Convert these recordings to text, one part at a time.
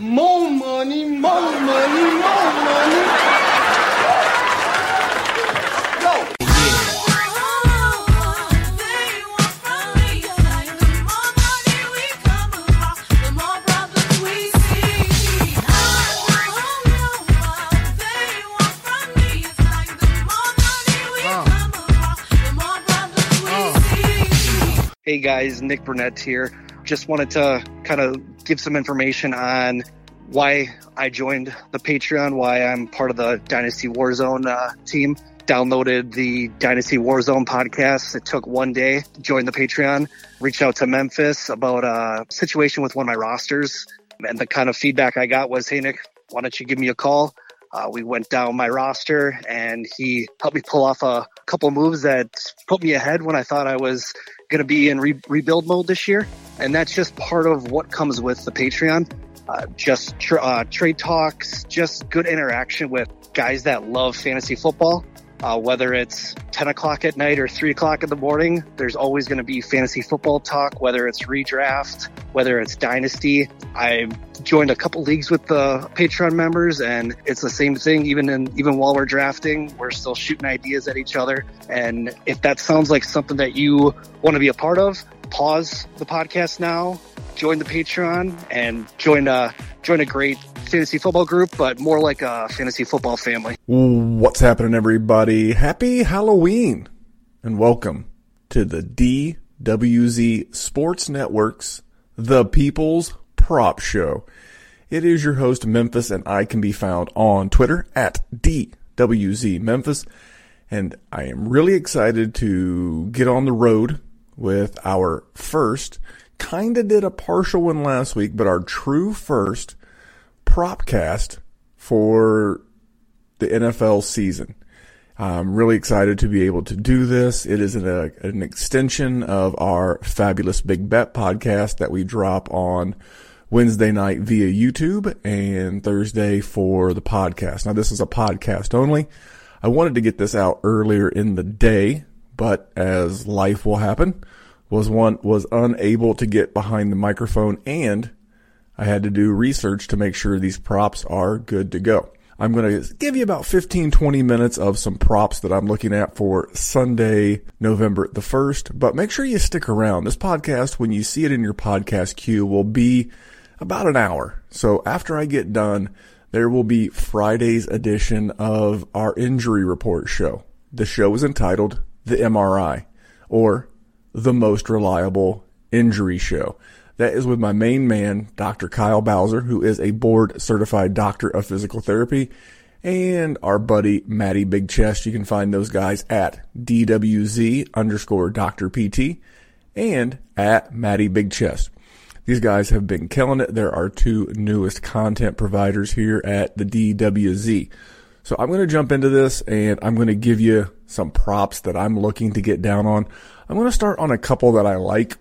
More money, more money, more money. Go. Hey guys, Nick Burnett here. Just wanted to kind of give some information on why I joined the Patreon, why I'm part of the Dynasty Warzone uh, team. Downloaded the Dynasty Warzone podcast. It took one day to join the Patreon. Reached out to Memphis about a situation with one of my rosters. And the kind of feedback I got was, hey, Nick, why don't you give me a call? Uh, we went down my roster and he helped me pull off a couple moves that put me ahead when I thought I was going to be in re- rebuild mode this year. And that's just part of what comes with the Patreon. Uh, just tr- uh, trade talks, just good interaction with guys that love fantasy football. Uh, whether it's 10 o'clock at night or 3 o'clock in the morning, there's always going to be fantasy football talk, whether it's redraft, whether it's dynasty. I joined a couple leagues with the Patreon members and it's the same thing. Even in, even while we're drafting, we're still shooting ideas at each other. And if that sounds like something that you want to be a part of, pause the podcast now, join the Patreon and join a, join a great fantasy football group, but more like a fantasy football family. What's happening, everybody? Happy Halloween and welcome to the DWZ Sports Network's The People's Prop Show. It is your host, Memphis, and I can be found on Twitter at DWZ Memphis. And I am really excited to get on the road with our first, kinda did a partial one last week, but our true first propcast for the NFL season. I'm really excited to be able to do this. It is an, a, an extension of our fabulous Big Bet podcast that we drop on Wednesday night via YouTube and Thursday for the podcast. Now, this is a podcast only. I wanted to get this out earlier in the day, but as life will happen, was one was unable to get behind the microphone and I had to do research to make sure these props are good to go. I'm going to give you about 15, 20 minutes of some props that I'm looking at for Sunday, November the 1st, but make sure you stick around. This podcast, when you see it in your podcast queue, will be about an hour. So after I get done, there will be Friday's edition of our injury report show. The show is entitled The MRI or The Most Reliable Injury Show. That is with my main man, Dr. Kyle Bowser, who is a board certified doctor of physical therapy, and our buddy Matty Big Chest. You can find those guys at DWZ underscore Dr. PT and at Matty Big Chest. These guys have been killing it. They're our two newest content providers here at the DWZ. So I'm going to jump into this and I'm going to give you some props that I'm looking to get down on. I'm going to start on a couple that I like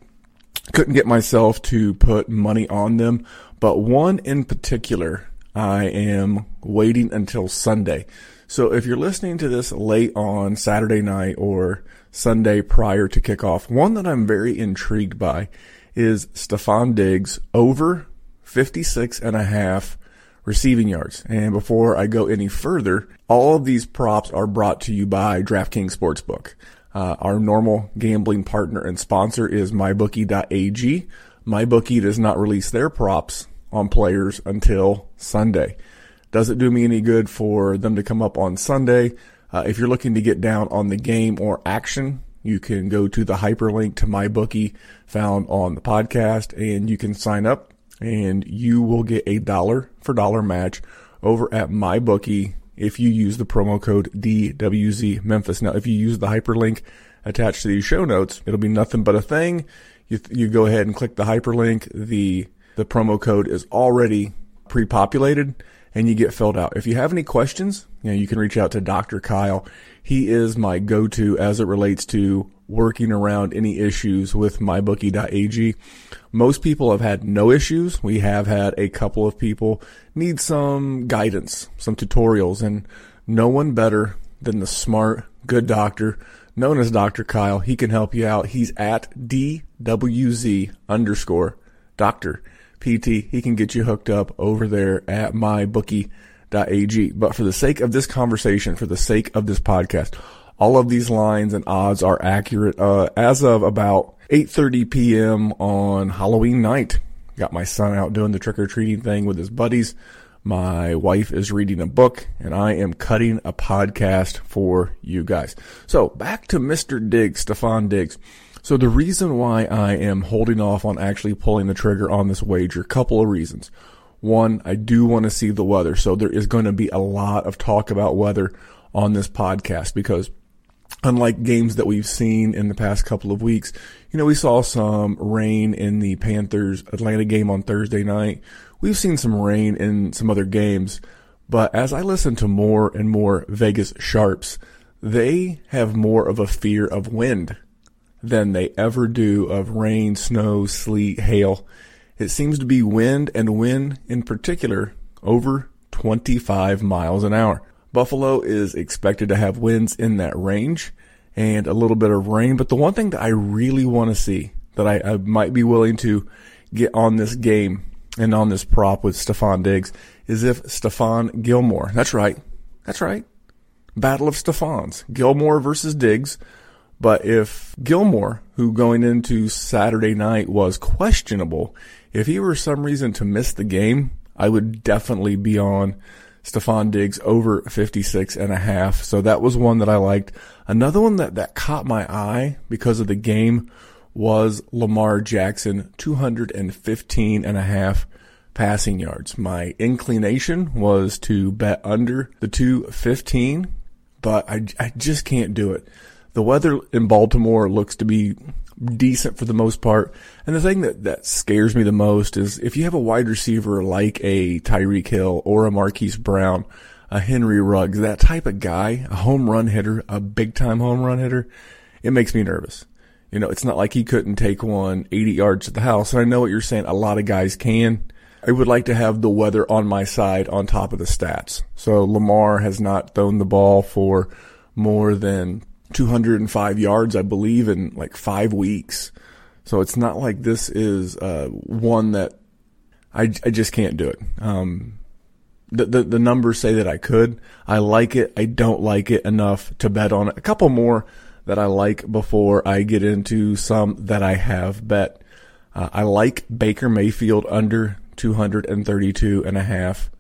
couldn't get myself to put money on them, but one in particular, I am waiting until Sunday. So if you're listening to this late on Saturday night or Sunday prior to kickoff, one that I'm very intrigued by is Stefon Diggs over 56 and a half receiving yards. And before I go any further, all of these props are brought to you by DraftKings Sportsbook. Uh, our normal gambling partner and sponsor is mybookie.ag. MyBookie does not release their props on players until Sunday. Doesn't do me any good for them to come up on Sunday. Uh, if you're looking to get down on the game or action, you can go to the hyperlink to my bookie found on the podcast and you can sign up and you will get a dollar for dollar match over at my bookie if you use the promo code DWZ Memphis. Now, if you use the hyperlink attached to these show notes, it'll be nothing but a thing. You, you go ahead and click the hyperlink. The, the promo code is already pre-populated and you get filled out. If you have any questions, you know, you can reach out to Dr. Kyle. He is my go-to as it relates to working around any issues with mybookie.ag. Most people have had no issues. We have had a couple of people need some guidance, some tutorials, and no one better than the smart, good doctor known as Dr. Kyle. He can help you out. He's at DWZ underscore Dr. PT, he can get you hooked up over there at mybookie.ag. But for the sake of this conversation, for the sake of this podcast, all of these lines and odds are accurate uh, as of about 8:30 p.m. on Halloween night. Got my son out doing the trick or treating thing with his buddies. My wife is reading a book and I am cutting a podcast for you guys. So back to Mr. Diggs, Stefon Diggs. So the reason why I am holding off on actually pulling the trigger on this wager, couple of reasons. One, I do want to see the weather. So there is going to be a lot of talk about weather on this podcast because unlike games that we've seen in the past couple of weeks, you know, we saw some rain in the Panthers Atlanta game on Thursday night. We've seen some rain in some other games, but as I listen to more and more Vegas sharps, they have more of a fear of wind than they ever do of rain, snow, sleet, hail. It seems to be wind and wind in particular over 25 miles an hour. Buffalo is expected to have winds in that range and a little bit of rain. But the one thing that I really want to see that I, I, might be willing to get on this game and on this prop with Stefon Diggs is if Stephon Gilmore, that's right, that's right, battle of Stephons, Gilmore versus Diggs. But if Gilmore, who going into Saturday night was questionable, if he were some reason to miss the game, I would definitely be on Stefon Diggs over 56 and a half. So that was one that I liked. Another one that, that caught my eye because of the game was Lamar Jackson, 215 and a half passing yards. My inclination was to bet under the 215, but I, I just can't do it. The weather in Baltimore looks to be decent for the most part. And the thing that, that scares me the most is if you have a wide receiver like a Tyreek Hill or a Marquise Brown, a Henry Ruggs, that type of guy, a home run hitter, a big time home run hitter, it makes me nervous. You know, it's not like he couldn't take one 80 yards to the house. And I know what you're saying. A lot of guys can. I would like to have the weather on my side on top of the stats. So Lamar has not thrown the ball for more than 205 yards, I believe, in like five weeks. So it's not like this is uh, one that I, I just can't do it. Um, the, the, the numbers say that I could. I like it. I don't like it enough to bet on it. A couple more that I like before I get into some that I have bet. Uh, I like Baker Mayfield under 232 and a half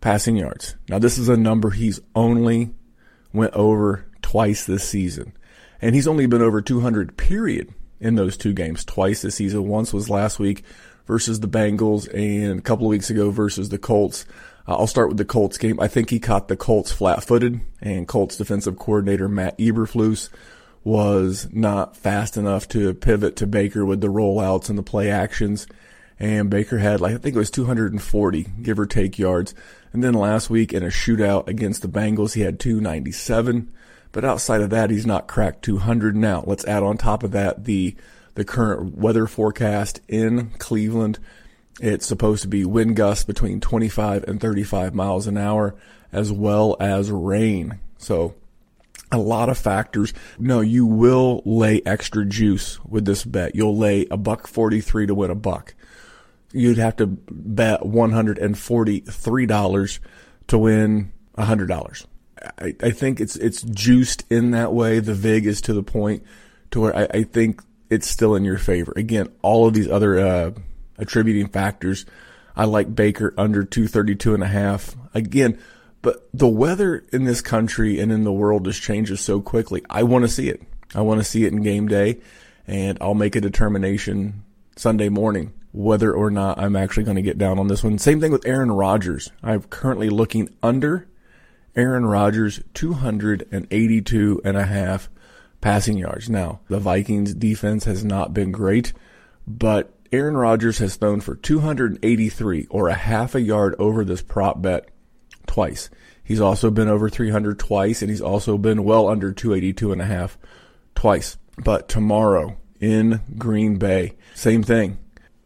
passing yards. Now this is a number he's only went over twice this season. And he's only been over 200 period in those two games twice this season. Once was last week versus the Bengals and a couple of weeks ago versus the Colts. Uh, I'll start with the Colts game. I think he caught the Colts flat footed and Colts defensive coordinator Matt Eberflus was not fast enough to pivot to Baker with the rollouts and the play actions. And Baker had like, I think it was 240 give or take yards. And then last week in a shootout against the Bengals, he had 297. But outside of that, he's not cracked 200 now. Let's add on top of that the the current weather forecast in Cleveland. It's supposed to be wind gusts between 25 and 35 miles an hour, as well as rain. So a lot of factors. No, you will lay extra juice with this bet. You'll lay a buck 43 to win a buck. You'd have to bet $143 to win $100. I, I think it's it's juiced in that way. The vig is to the point to where I, I think it's still in your favor. Again, all of these other uh, attributing factors. I like Baker under 232 and a half. Again, but the weather in this country and in the world just changes so quickly. I want to see it. I want to see it in game day and I'll make a determination Sunday morning whether or not I'm actually going to get down on this one. Same thing with Aaron Rodgers. I'm currently looking under Aaron Rodgers 282 and a half passing yards. Now, the Vikings defense has not been great, but Aaron Rodgers has thrown for 283 or a half a yard over this prop bet twice. He's also been over 300 twice and he's also been well under 282 and a half twice. But tomorrow in Green Bay, same thing.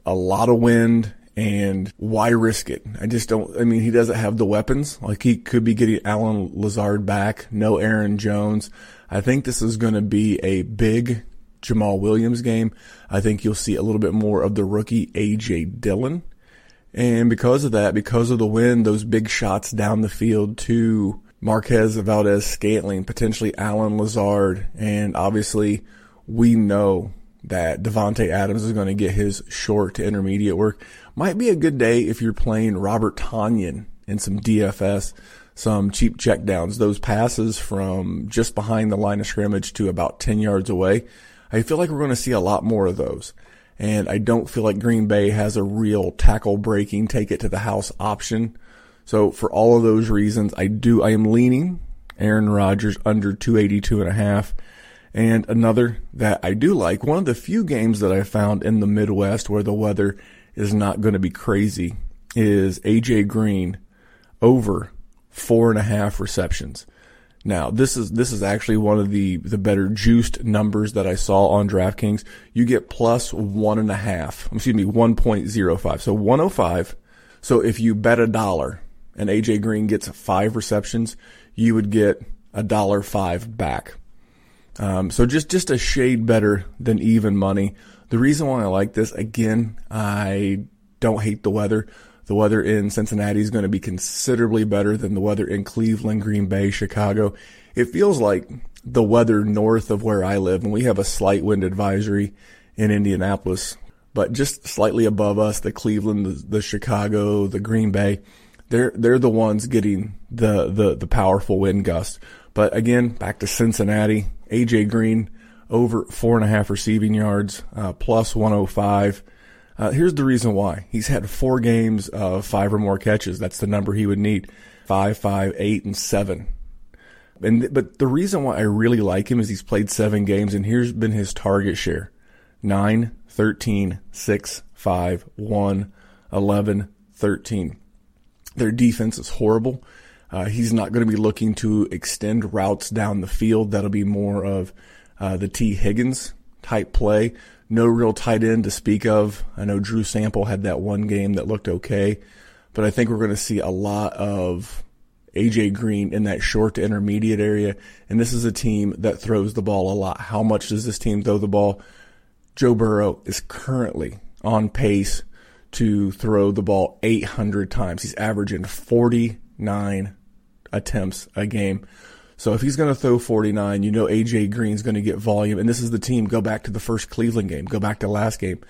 A lot of wind and why risk it? I just don't. I mean, he doesn't have the weapons. Like he could be getting Allen Lazard back. No Aaron Jones. I think this is going to be a big Jamaal Williams game. I think you'll see a little bit more of the rookie AJ Dillon. And because of that, because of the wind, those big shots down the field to Marquez Valdes-Scantling, potentially Allen Lazard, and obviously we know that Davante Adams is going to get his short to intermediate work. Might be a good day if you're playing Robert Tonyan in some DFS, some cheap checkdowns. Those passes from just behind the line of scrimmage to about 10 yards away. I feel like we're going to see a lot more of those. And I don't feel like Green Bay has a real tackle breaking, take it to the house option. So for all of those reasons, I do, I am leaning Aaron Rodgers under 282 and a half. And another that I do like, one of the few games that I found in the Midwest where the weather is not going to be crazy is AJ Green over four and a half receptions. Now, this is this is actually one of the the better juiced numbers that I saw on DraftKings. You get plus one and a half. Excuse me, one point zero five. So one oh five. So if you bet a dollar and AJ Green gets five receptions, you would get a dollar five back. Um, so just just a shade better than even money. The reason why I like this again, I don't hate the weather. The weather in Cincinnati is going to be considerably better than the weather in Cleveland, Green Bay, Chicago. It feels like the weather north of where I live, and we have a slight wind advisory in Indianapolis, but just slightly above us, the Cleveland, the, the Chicago, the Green Bay, they're they're the ones getting the the the powerful wind gust. But again, back to Cincinnati, AJ Green over four and a half receiving yards, uh, plus 105. Uh, here's the reason why. He's had four games of five or more catches. That's the number he would need. Five, five, eight, and seven. And, but the reason why I really like him is he's played seven games and here's been his target share. 9, 13, 6, 5, 1, 11, 13. Their defense is horrible. Uh, he's not going to be looking to extend routes down the field. That'll be more of uh, the Tee Higgins type play no real tight end to speak of. I know Drew Sample had that one game that looked okay, but I think we're going to see a lot of AJ Green in that short to intermediate area. And this is a team that throws the ball a lot. How much does this team throw the ball? Joe Burrow is currently on pace to throw the ball 800 times. He's averaging 49 attempts a game. So if he's going to throw 49, you know AJ Green's going to get volume. And this is the team. Go back to the first Cleveland game. Go back to last game.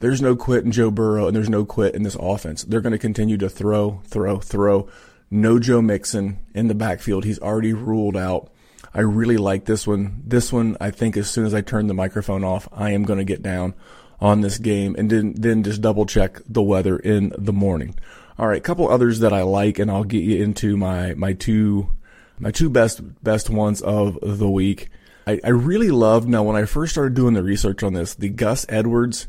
There's no quit in Joe Burrow and there's no quit in this offense. They're going to continue to throw, throw, throw. No Joe Mixon in the backfield. He's already ruled out. I really like this one. This one, I think as soon as I turn the microphone off, I am going to get down on this game and then, then just double check the weather in the morning. All right. Couple others that I like and I'll get you into my, my two my two best best ones of the week. I, I really loved now when I first started doing the research on this, the Gus Edwards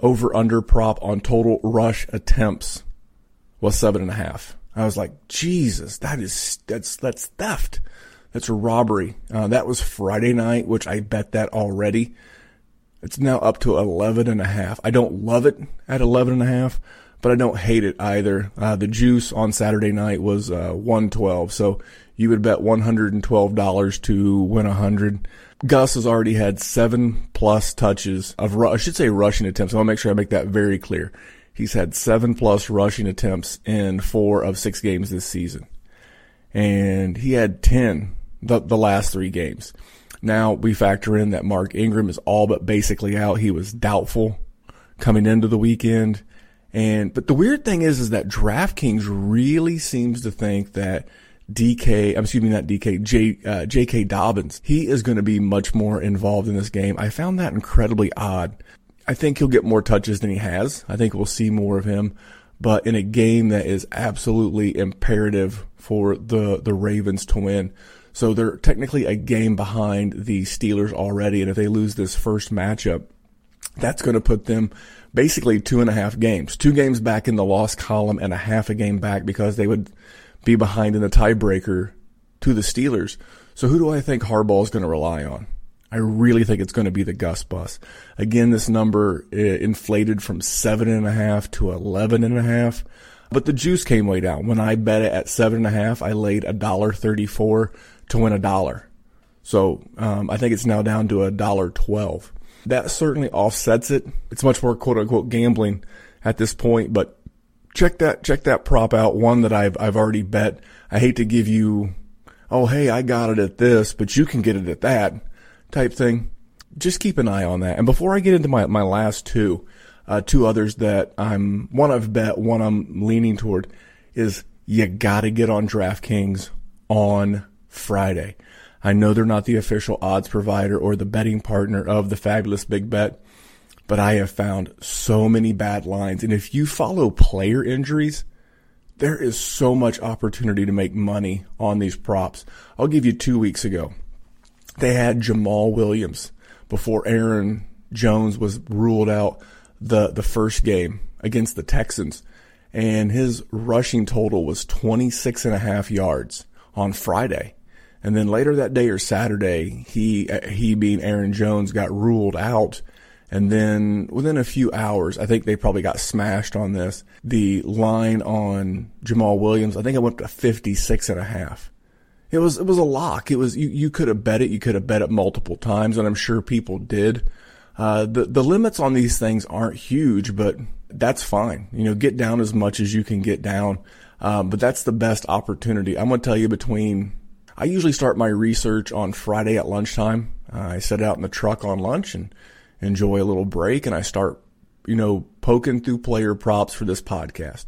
over under prop on total rush attempts was seven and a half. I was like, Jesus, that is that's that's theft. That's a robbery. Uh, that was Friday night, which I bet that already. It's now up to 11 and a half. I don't love it at 11 and a half, but I don't hate it either. Uh, the juice on Saturday night was uh, 112. So you would bet $112 to win 100. Gus has already had seven plus touches of, I should say rushing attempts. I want to make sure I make that very clear. He's had seven plus rushing attempts in four of six games this season. And he had 10 the, the last three games. Now we factor in that Mark Ingram is all but basically out. He was doubtful coming into the weekend. And, but the weird thing is, is that DraftKings really seems to think that DK, I'm excuse me, not DK, J, uh, JK Dobbins. He is going to be much more involved in this game. I found that incredibly odd. I think he'll get more touches than he has. I think we'll see more of him, but in a game that is absolutely imperative for the, the Ravens to win. So they're technically a game behind the Steelers already. And if they lose this first matchup, that's going to put them basically two and a half games, two games back in the loss column and a half a game back because they would be behind in the tiebreaker to the Steelers. So who do I think Harbaugh is going to rely on? I really think it's going to be the Gus bus. Again, this number uh, inflated from seven and a half to eleven and a half, but the juice came way down. When I bet it at seven and a half, I laid a dollar thirty-four to win a dollar. So um, I think it's now down to a dollar twelve. That certainly offsets it. It's much more quote unquote gambling at this point, but check that check that prop out. One that I've I've already bet. I hate to give you, oh hey, I got it at this, but you can get it at that type thing. Just keep an eye on that. And before I get into my my last two, uh, two others that I'm one I've bet, one I'm leaning toward is you got to get on DraftKings on Friday. I know they're not the official odds provider or the betting partner of the fabulous big bet, but I have found so many bad lines. And if you follow player injuries, there is so much opportunity to make money on these props. I'll give you two weeks ago. They had Jamaal Williams before Aaron Jones was ruled out the, the first game against the Texans. And his rushing total was 26 and a half yards on Friday. And then later that day or Saturday, he, he being Aaron Jones got ruled out and then within a few hours, I think they probably got smashed on this. The line on Jamaal Williams, I think it went to 56 and a half. It was, it was a lock. It was, you, you could have bet it. You could have bet it multiple times and I'm sure people did. Uh, the, the limits on these things aren't huge, but that's fine. You know, get down as much as you can get down. Um, but that's the best opportunity. I'm going to tell you between, I usually start my research on Friday at lunchtime. Uh, I set out in the truck on lunch and enjoy a little break and I start, you know, poking through player props for this podcast.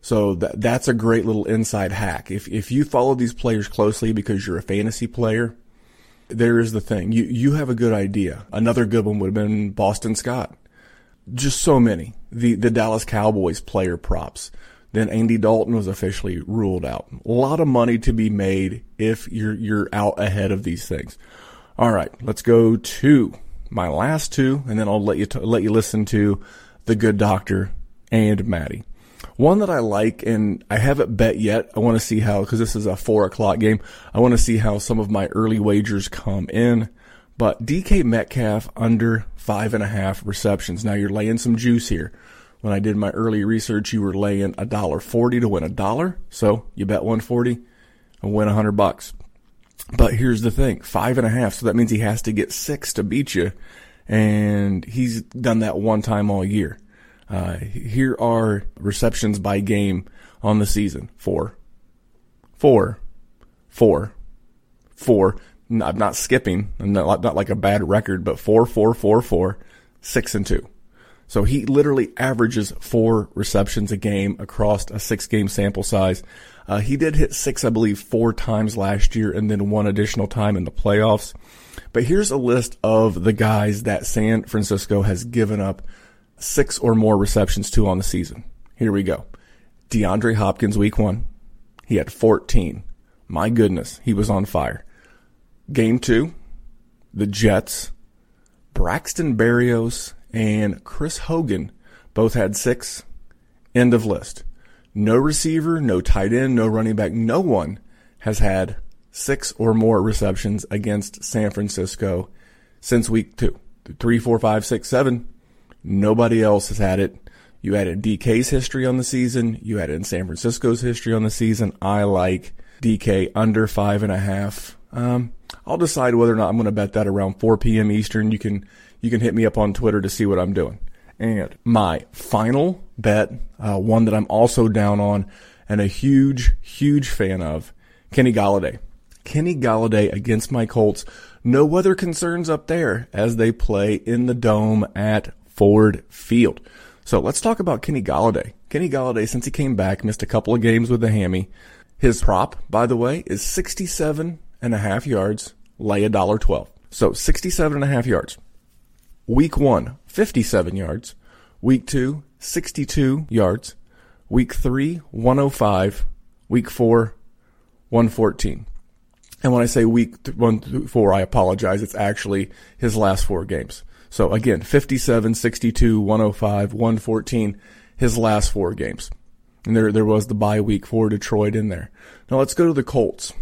So that, that's a great little inside hack. If, if you follow these players closely because you're a fantasy player, there is the thing. You, you have a good idea. Another good one would have been Boston Scott. Just so many. The, the Dallas Cowboys player props. Then Andy Dalton was officially ruled out. A lot of money to be made if you're, you're out ahead of these things. All right. Let's go to my last two, and then I'll let you t- let you listen to the Good Doctor and Maddie. One that I like, and I haven't bet yet. I want to see how because this is a four o'clock game. I want to see how some of my early wagers come in. But DK Metcalf under five and a half receptions. Now you're laying some juice here. When I did my early research, you were laying a dollar forty to win a dollar. So you bet one forty and win a hundred bucks. But here's the thing, five and a half. So that means he has to get six to beat you. And he's done that one time all year. Uh, here are receptions by game on the season. Four, four, four, four. I'm not skipping. Not, not like a bad record, but four, four, four, four, six and two. So he literally averages four receptions a game across a six game sample size. Uh, he did hit six, I believe, four times last year and then one additional time in the playoffs. But here's a list of the guys that San Francisco has given up six or more receptions to on the season. Here we go. DeAndre Hopkins, week one. He had 14. My goodness, he was on fire. Game two, the Jets, Braxton Berrios and Chris Hogan both had six. End of list. No receiver, no tight end, no running back. No one has had six or more receptions against San Francisco since week two. Three, four, five, six, seven. Nobody else has had it. You added DK's history on the season. You added San Francisco's history on the season. I like DK under five and a half. Um, I'll decide whether or not I'm going to bet that around 4 p.m. Eastern. You can you can hit me up on Twitter to see what I'm doing. And my final bet, uh, one that I'm also down on and a huge, huge fan of, Kenny Golladay. Kenny Golladay against my Colts. No weather concerns up there as they play in the dome at Ford Field. So let's talk about Kenny Golladay. Kenny Golladay, since he came back, missed a couple of games with the hammy. His prop, by the way, is 67 and a half yards, lay a dollar 12. So 67 and a half yards. Week one, 57 yards. Week two, 62 yards. Week three, 105. Week four, 114. And when I say week th- one through four, I apologize. It's actually his last four games. So again, 57, 62, 105, 114, his last four games. And there, there was the bye week for Detroit in there. Now let's go to the Colts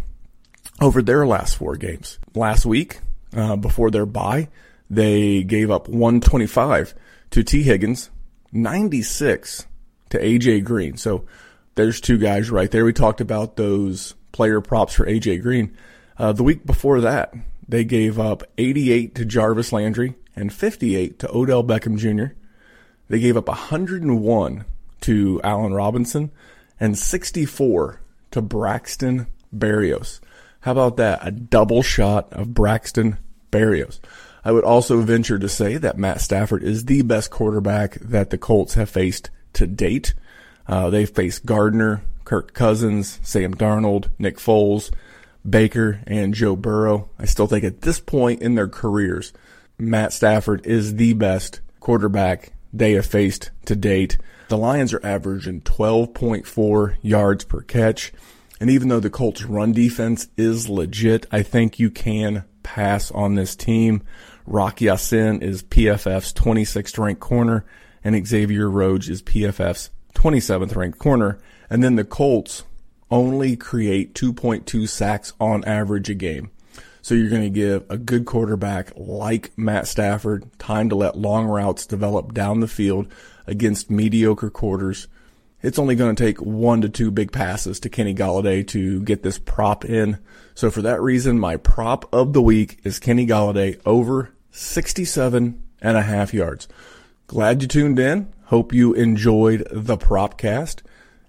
over their last four games. Last week, uh, before their bye, they gave up 125 to Tee Higgins, 96 to AJ Green. So there's two guys right there. We talked about those player props for AJ Green. Uh, the week before that, they gave up 88 to Jarvis Landry and 58 to Odell Beckham Jr. They gave up 101 to Allen Robinson and 64 to Braxton Berrios. How about that? A double shot of Braxton Berrios. I would also venture to say that Matt Stafford is the best quarterback that the Colts have faced to date. Uh, they've faced Gardner, Kirk Cousins, Sam Darnold, Nick Foles, Baker, and Joe Burrow. I still think at this point in their careers, Matt Stafford is the best quarterback they have faced to date. The Lions are averaging 12.4 yards per catch. And even though the Colts run defense is legit, I think you can pass on this team. Rock Ya-Sin is PFF's 26th ranked corner, and Xavier Rhodes is PFF's 27th ranked corner. And then the Colts only create 2.2 sacks on average a game. So you're going to give a good quarterback like Matt Stafford time to let long routes develop down the field against mediocre quarters. It's only going to take one to two big passes to Kenny Golladay to get this prop in. So for that reason, my prop of the week is Kenny Golladay over 67 and a half yards. Glad you tuned in. Hope you enjoyed the propcast.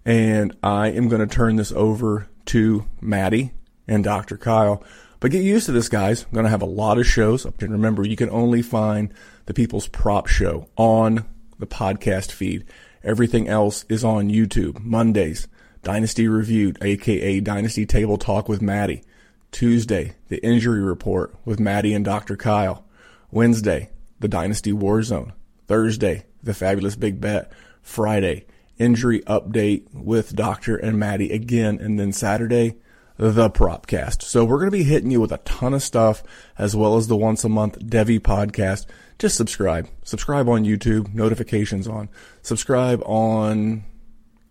And I am going to turn this over to Maddie and Dr. Kyle. But get used to this, guys. I'm going to have a lot of shows. And remember, you can only find the People's Prop Show on the podcast feed. Everything else is on YouTube. Mondays, Dynasty Reviewed, aka Dynasty Table Talk with Maddie. Tuesday, the Injury Report with Maddie and Dr. Kyle. Wednesday, the Dynasty War Zone. Thursday, the Fabulous Big Bet. Friday, Injury Update with Doctor and Maddie again. And then Saturday, the Propcast. So we're going to be hitting you with a ton of stuff as well as the once a month Devy podcast. Just subscribe. Subscribe on YouTube, notifications on. Subscribe on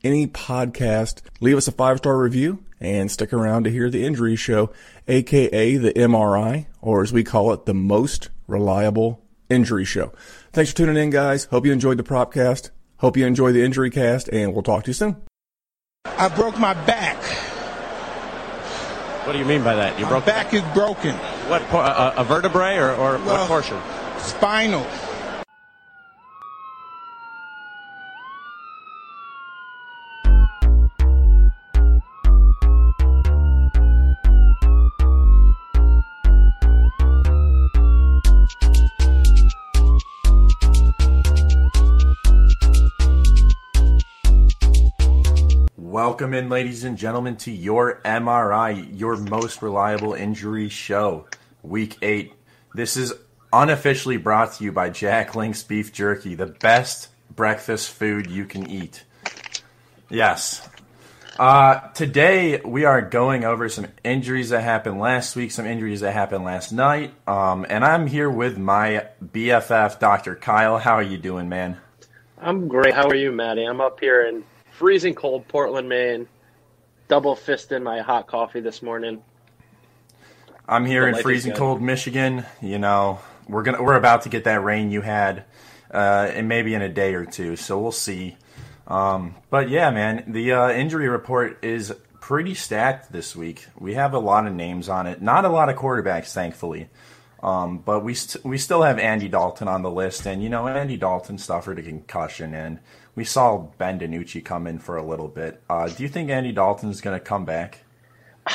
any podcast. Leave us a five star review and stick around to hear the injury show, aka the MRI, or as we call it, the most reliable injury show. Thanks for tuning in, guys. Hope you enjoyed the propcast. Hope you enjoy the injury cast, and we'll talk to you soon. I broke my back. What do you mean by that? Your My broke back is broken. what a, a vertebrae or, or what portion? Spinal. Welcome in, ladies and gentlemen, to your MRI, your most reliable injury show, week eight. This is unofficially brought to you by Jack Link's Beef Jerky, the best breakfast food you can eat. Yes. Uh, today we are going over some injuries that happened last week, some injuries that happened last night. Um, and I'm here with my BFF, Dr. Kyle. How are you doing, man? I'm great. How are you, Maddie? I'm up here in freezing cold Portland, Maine. Double fist in my hot coffee this morning. I'm here The in freezing cold Michigan. You know, we're gonna we're about to get that rain you had, uh, and maybe in a day or two. So we'll see. Um, but yeah, man, the uh, injury report is pretty stacked this week. We have a lot of names on it. Not a lot of quarterbacks, thankfully. Um, but we st- we still have Andy Dalton on the list, and you know Andy Dalton suffered a concussion, and we saw Ben DiNucci come in for a little bit. Uh, do you think Andy Dalton's going to come back?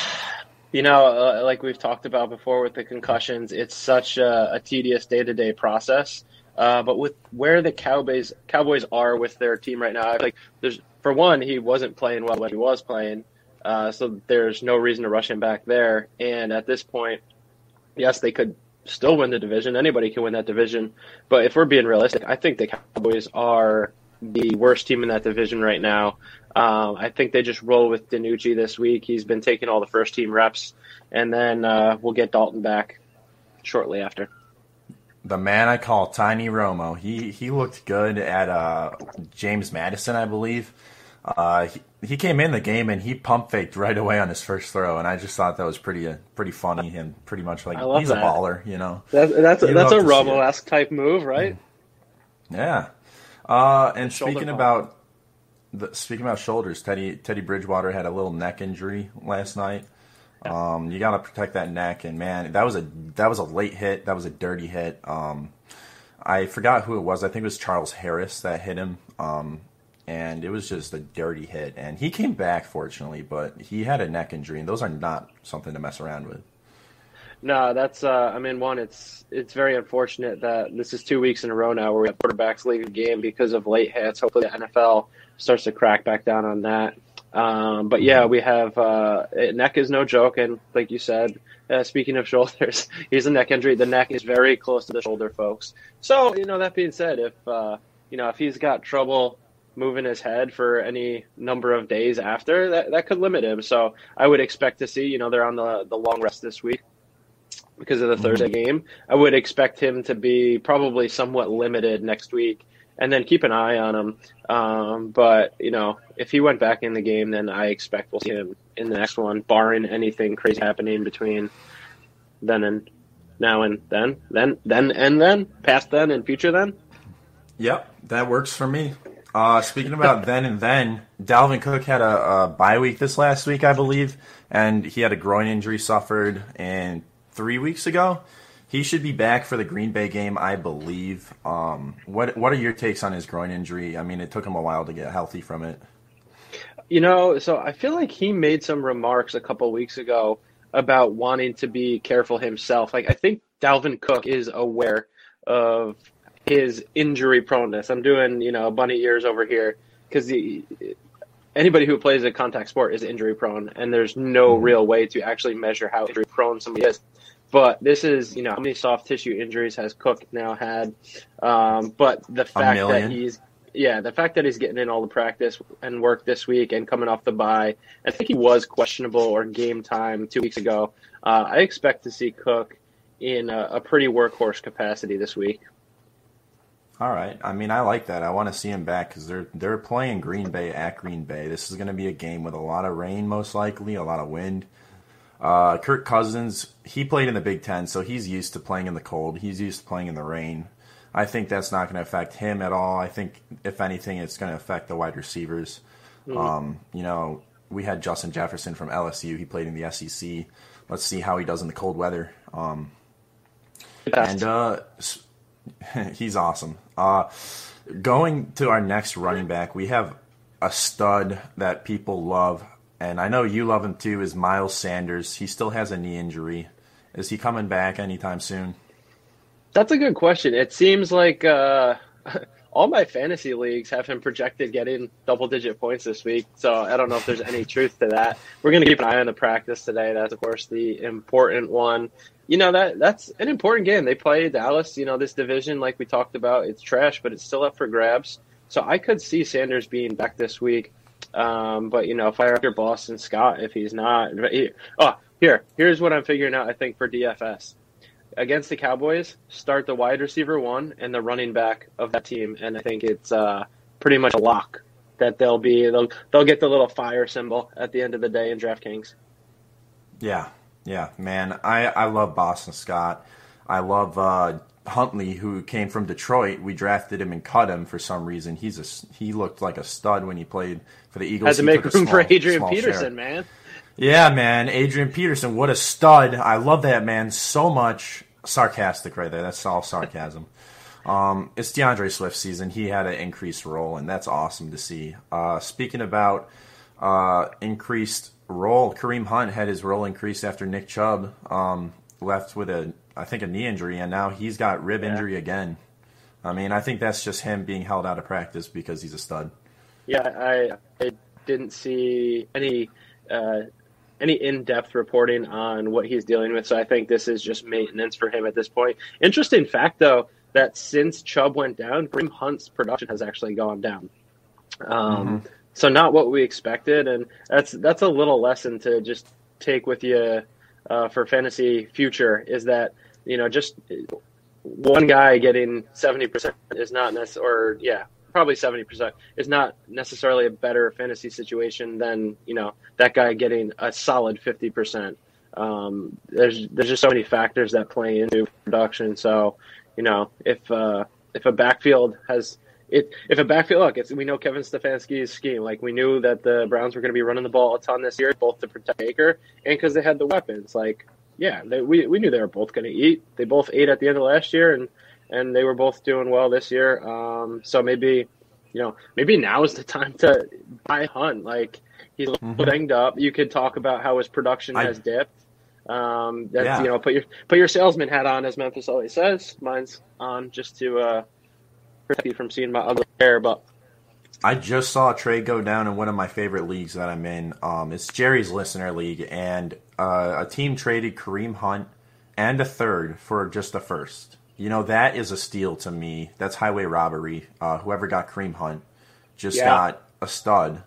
You know, uh, like we've talked about before with the concussions, it's such a, a tedious day to day process. Uh, but with where the Cowboys Cowboys are with their team right now, like there's for one, he wasn't playing well when he was playing, uh, so there's no reason to rush him back there. And at this point, yes, they could still win the division. Anybody can win that division. But if we're being realistic, I think the Cowboys are the worst team in that division right now. Um, I think they just roll with DiNucci this week. He's been taking all the first team reps, and then uh, we'll get Dalton back shortly after. the man I call Tiny Romo. He he looked good at uh, James Madison, I believe. Uh, he, he came in the game and he pump faked right away on his first throw, and I just thought that was pretty uh, pretty funny and pretty much like I love he's a baller, you know. That, that's You that's a love to Romo it. esque type move, right? Yeah. Uh, and Shoulder speaking pump. about the, speaking about shoulders, Teddy Teddy Bridgewater had a little neck injury last night. Um, you got to protect that neck, and man, that was a that was a late hit. That was a dirty hit. Um, I forgot who it was. I think it was Charles Harris that hit him. Um, and it was just a dirty hit. And he came back, fortunately, but he had a neck injury, and those are not something to mess around with. No, that's. Uh, I mean, one, it's it's very unfortunate that this is two weeks in a row now where we have quarterbacks leaving the game because of late hits. Hopefully, the NFL starts to crack back down on that. Um, but yeah, we have uh, neck is no joke, and like you said, uh, speaking of shoulders, he's a neck injury. The neck is very close to the shoulder, folks. So you know that being said, if uh, you know if he's got trouble moving his head for any number of days after, that that could limit him. So I would expect to see. You know they're on the the long rest this week because of the Thursday game. I would expect him to be probably somewhat limited next week, and then keep an eye on him. Um, but you know, if he went back in the game, then I expect we'll see him in the next one, barring anything crazy happening between then and now and then, then, then and then, past then and future then. Yep, that works for me. Uh, speaking about then and then, Dalvin Cook had a, a bye week this last week, I believe, and he had a groin injury suffered, and three weeks ago. He should be back for the Green Bay game, I believe. Um, what What are your takes on his groin injury? I mean, it took him a while to get healthy from it. You know, so I feel like he made some remarks a couple weeks ago about wanting to be careful himself. Like I think Dalvin Cook is aware of his injury proneness. I'm doing you know bunny ears over here because anybody who plays a contact sport is injury prone, and there's no mm-hmm. real way to actually measure how injury prone somebody is. But this is, you know, how many soft tissue injuries has Cook now had? Um, but the fact that he's, yeah, the fact that he's getting in all the practice and work this week and coming off the bye, I think he was questionable or game time two weeks ago. Uh, I expect to see Cook in a, a pretty workhorse capacity this week. All right. I mean, I like that. I want to see him back because they're they're playing Green Bay at Green Bay. This is going to be a game with a lot of rain, most likely, a lot of wind. Uh, Kirk Cousins, he played in the Big Ten, so he's used to playing in the cold. He's used to playing in the rain. I think that's not going to affect him at all. I think, if anything, it's going to affect the wide receivers. Mm-hmm. Um, you know, we had Justin Jefferson from LSU. He played in the SEC. Let's see how he does in the cold weather. Um, and uh, he's awesome. Uh, going to our next running back, we have a stud that people love and I know you love him too, is Miles Sanders. He still has a knee injury. Is he coming back anytime soon? That's a good question. It seems like uh, all my fantasy leagues have him projected getting double digit points this week. So I don't know if there's any truth to that. We're going to keep an eye on the practice today. That's, of course, the important one. You know, that that's an important game. They play Dallas. You know, this division, like we talked about, it's trash, but it's still up for grabs. So I could see Sanders being back this week. Um, but you know, fire your Boston Scott if he's not. Oh, here, here's what I'm figuring out. I think for DFS against the Cowboys, start the wide receiver one and the running back of that team, and I think it's uh, pretty much a lock that they'll be they'll they'll get the little fire symbol at the end of the day in DraftKings. Yeah, yeah, man, I I love Boston Scott. I love uh, Huntley, who came from Detroit, we drafted him and cut him for some reason. He's a he looked like a stud when he played for the Eagles. Had to make room small, for Adrian Peterson, share. man. Yeah, man, Adrian Peterson, what a stud! I love that man so much. Sarcastic right there. That's all sarcasm. um, it's D'Andre Swift season. He had an increased role, and that's awesome to see. Uh, speaking about uh, increased role, Kareem Hunt had his role increased after Nick Chubb um, left with a I think a knee injury, and now he's got rib yeah. injury again. I mean, I think that's just him being held out of practice because he's a stud. Yeah, I, I didn't see any uh, any in depth reporting on what he's dealing with, so I think this is just maintenance for him at this point. Interesting fact, though, that since Chubb went down, Kareem Hunt's production has actually gone down. Um, mm-hmm. So not what we expected, and that's that's a little lesson to just take with you uh, for fantasy future is that you know just one guy getting 70% is not necessarily or yeah probably 70% is not necessarily a better fantasy situation than you know that guy getting a solid 50% um, there's there's just so many factors that play into production so you know if uh, if a backfield has it, if a backfield look, it's, we know Kevin Stefanski's scheme. Like we knew that the Browns were going to be running the ball a ton this year, both to protect Baker and because they had the weapons. Like, yeah, they, we we knew they were both going to eat. They both ate at the end of last year, and and they were both doing well this year. Um, so maybe you know, maybe now is the time to buy Hunt. Like he's a little Mhm. banged up. You could talk about how his production I- has dipped. Um, that's Yeah. you know, put your put your salesman hat on, as Memphis always says. Mine's on just to uh, protect you from seeing my ugly hair. But I just saw a trade go down in one of my favorite leagues that I'm in. Um, it's Jerry's Listener League, and uh, a team traded Kareem Hunt and a third for just a first. You know that is a steal to me. That's highway robbery. Uh, whoever got Kareem Hunt just Yeah. got a stud,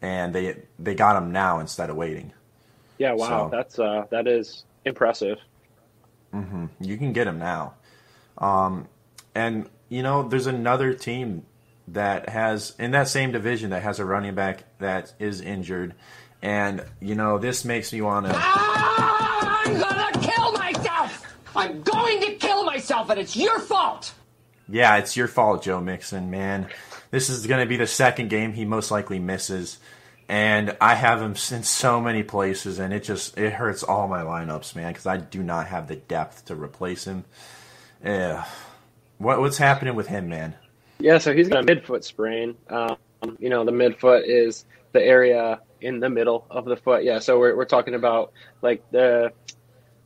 and they they got him now instead of waiting. yeah, wow, So- that's uh, that is impressive. Mm-hmm. You can get him now. Um, and you know, there's another team that has in that same division that has a running back that is injured, and you know, this makes me want to. I'm gonna kill myself! I'm going to kill myself, and it's your fault! Yeah, it's your fault, Joe Mixon, man. This is going to be the second game he most likely misses. And I have him in so many places, and it just it hurts all my lineups, man, because I do not have the depth to replace him. Yeah, what what's happening with him, man? Yeah, so he's got a midfoot sprain. Um, you know, the midfoot is the area in the middle of the foot. Yeah, so we're, we're talking about like the,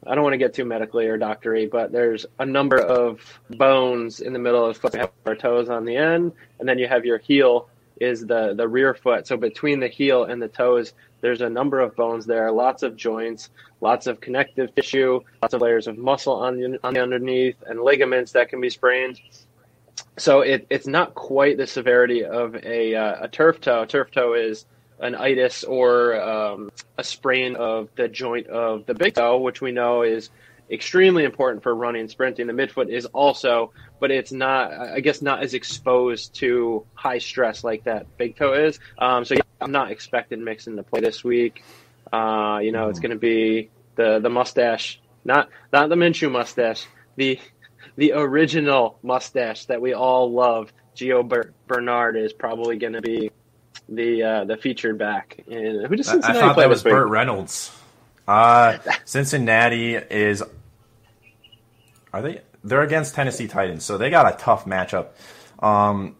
I don't want to get too medically or doctory, but there's a number of bones in the middle of the foot. You have our toes on the end, and then you have your heel is the, the rear foot. So between the heel and the toes, there's a number of bones there, lots of joints, lots of connective tissue, lots of layers of muscle on the, on the underneath, and ligaments that can be sprained so it, it's not quite the severity of a, uh, a turf toe. Turf toe is an itis or um, a sprain of the joint of the big toe, which we know is extremely important for running and sprinting. The midfoot is also, but it's not, I guess, not as exposed to high stress like that big toe is. Um, so yeah, I'm not expecting Mixon to play this week. Uh, you know, it's going to be the the mustache, not not the Minshew mustache, the the original mustache that we all love, Gio Ber- Bernard, is probably going to be the uh, the featured back. And who does I, I thought play that was this? Burt Reynolds. Uh, Cincinnati is. Are they? They're against Tennessee Titans, so they got a tough matchup. Um,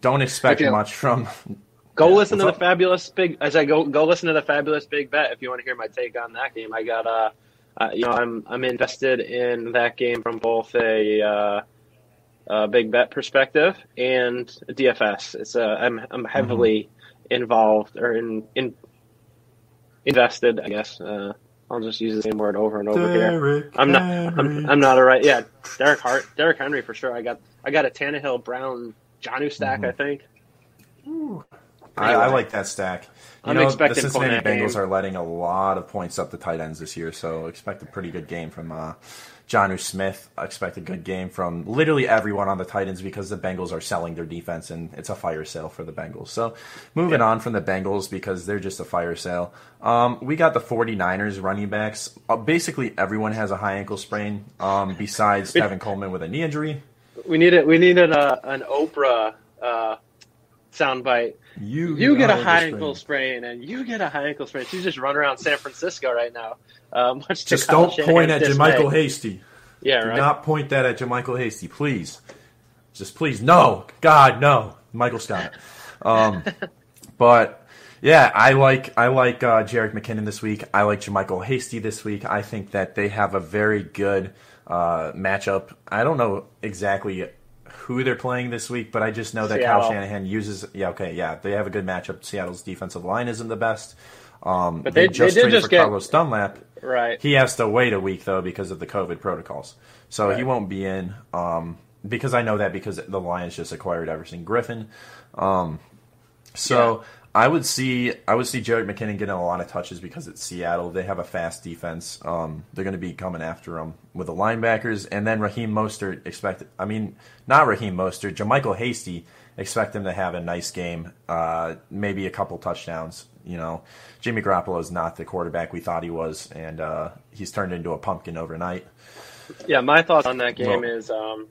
don't expect Okay. much from. Go Yeah, listen to the fabulous big as I go go listen to the fabulous big bet if you want to hear my take on that game. I got uh, uh you know I'm I'm invested in that game from both a uh, a big bet perspective and DFS. It's uh I'm I'm heavily involved or in in invested. I guess uh, I'll just use the same word over and over here. I'm not. I'm, I'm not a right. Yeah, Derek Hart, Derrick Henry for sure. I got. I got a Tannehill Brown Jonnu stack. I think. I, I like that stack. You I'm know, the expecting Cincinnati Fournette Bengals game. are letting a lot of points up the tight ends this year, so expect a pretty good game from uh, Jonnu Smith. I expect a good game from literally everyone on the Titans because the Bengals are selling their defense, and it's a fire sale for the Bengals. So moving on from the Bengals because they're just a fire sale. Um, we got the 49ers running backs. Uh, basically, everyone has a high ankle sprain um, besides Tevin Coleman with a knee injury. We needed. We needed a, an Oprah uh, soundbite. You get a high ankle sprain, and you get a high ankle sprain. She's just running around San Francisco right now. Uh, much Just don't point at JaMycal. Hasty. Yeah, right. Do not point that at JaMycal Hasty, please. Just please, no, God, no, Michael Scott. Um, but yeah, I like I like uh, Jerick McKinnon this week. I like JaMycal Hasty this week. I think that they have a very good uh, matchup. I don't know exactly who they're playing this week, but I just know that Kyle Shanahan uses. Yeah, okay, yeah, they have a good matchup. Seattle's defensive line isn't the best. Um, But they- they did traded just for get- Carlos Dunlap. Right. He has to wait a week though because of the COVID protocols, so he won't be in. Um, because I know that because the Lions just acquired Everson Griffen. Um, so I would see I would see Jerick McKinnon getting a lot of touches because it's Seattle. They have a fast defense. Um, they're going to be coming after him with the linebackers, and then Raheem Mostert expect. I mean, not Raheem Mostert, JaMycal Hasty. Expect him to have a nice game, uh, maybe a couple touchdowns. You know, Jimmy Garoppolo is not the quarterback we thought he was, and uh, he's turned into a pumpkin overnight. Yeah, my thoughts on that game Well- is um,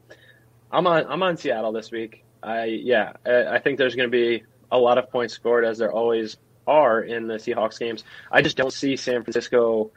I'm on I'm on Seattle this week. I yeah, I, I think there's going to be a lot of points scored as there always are in the Seahawks games. I just don't see San Francisco.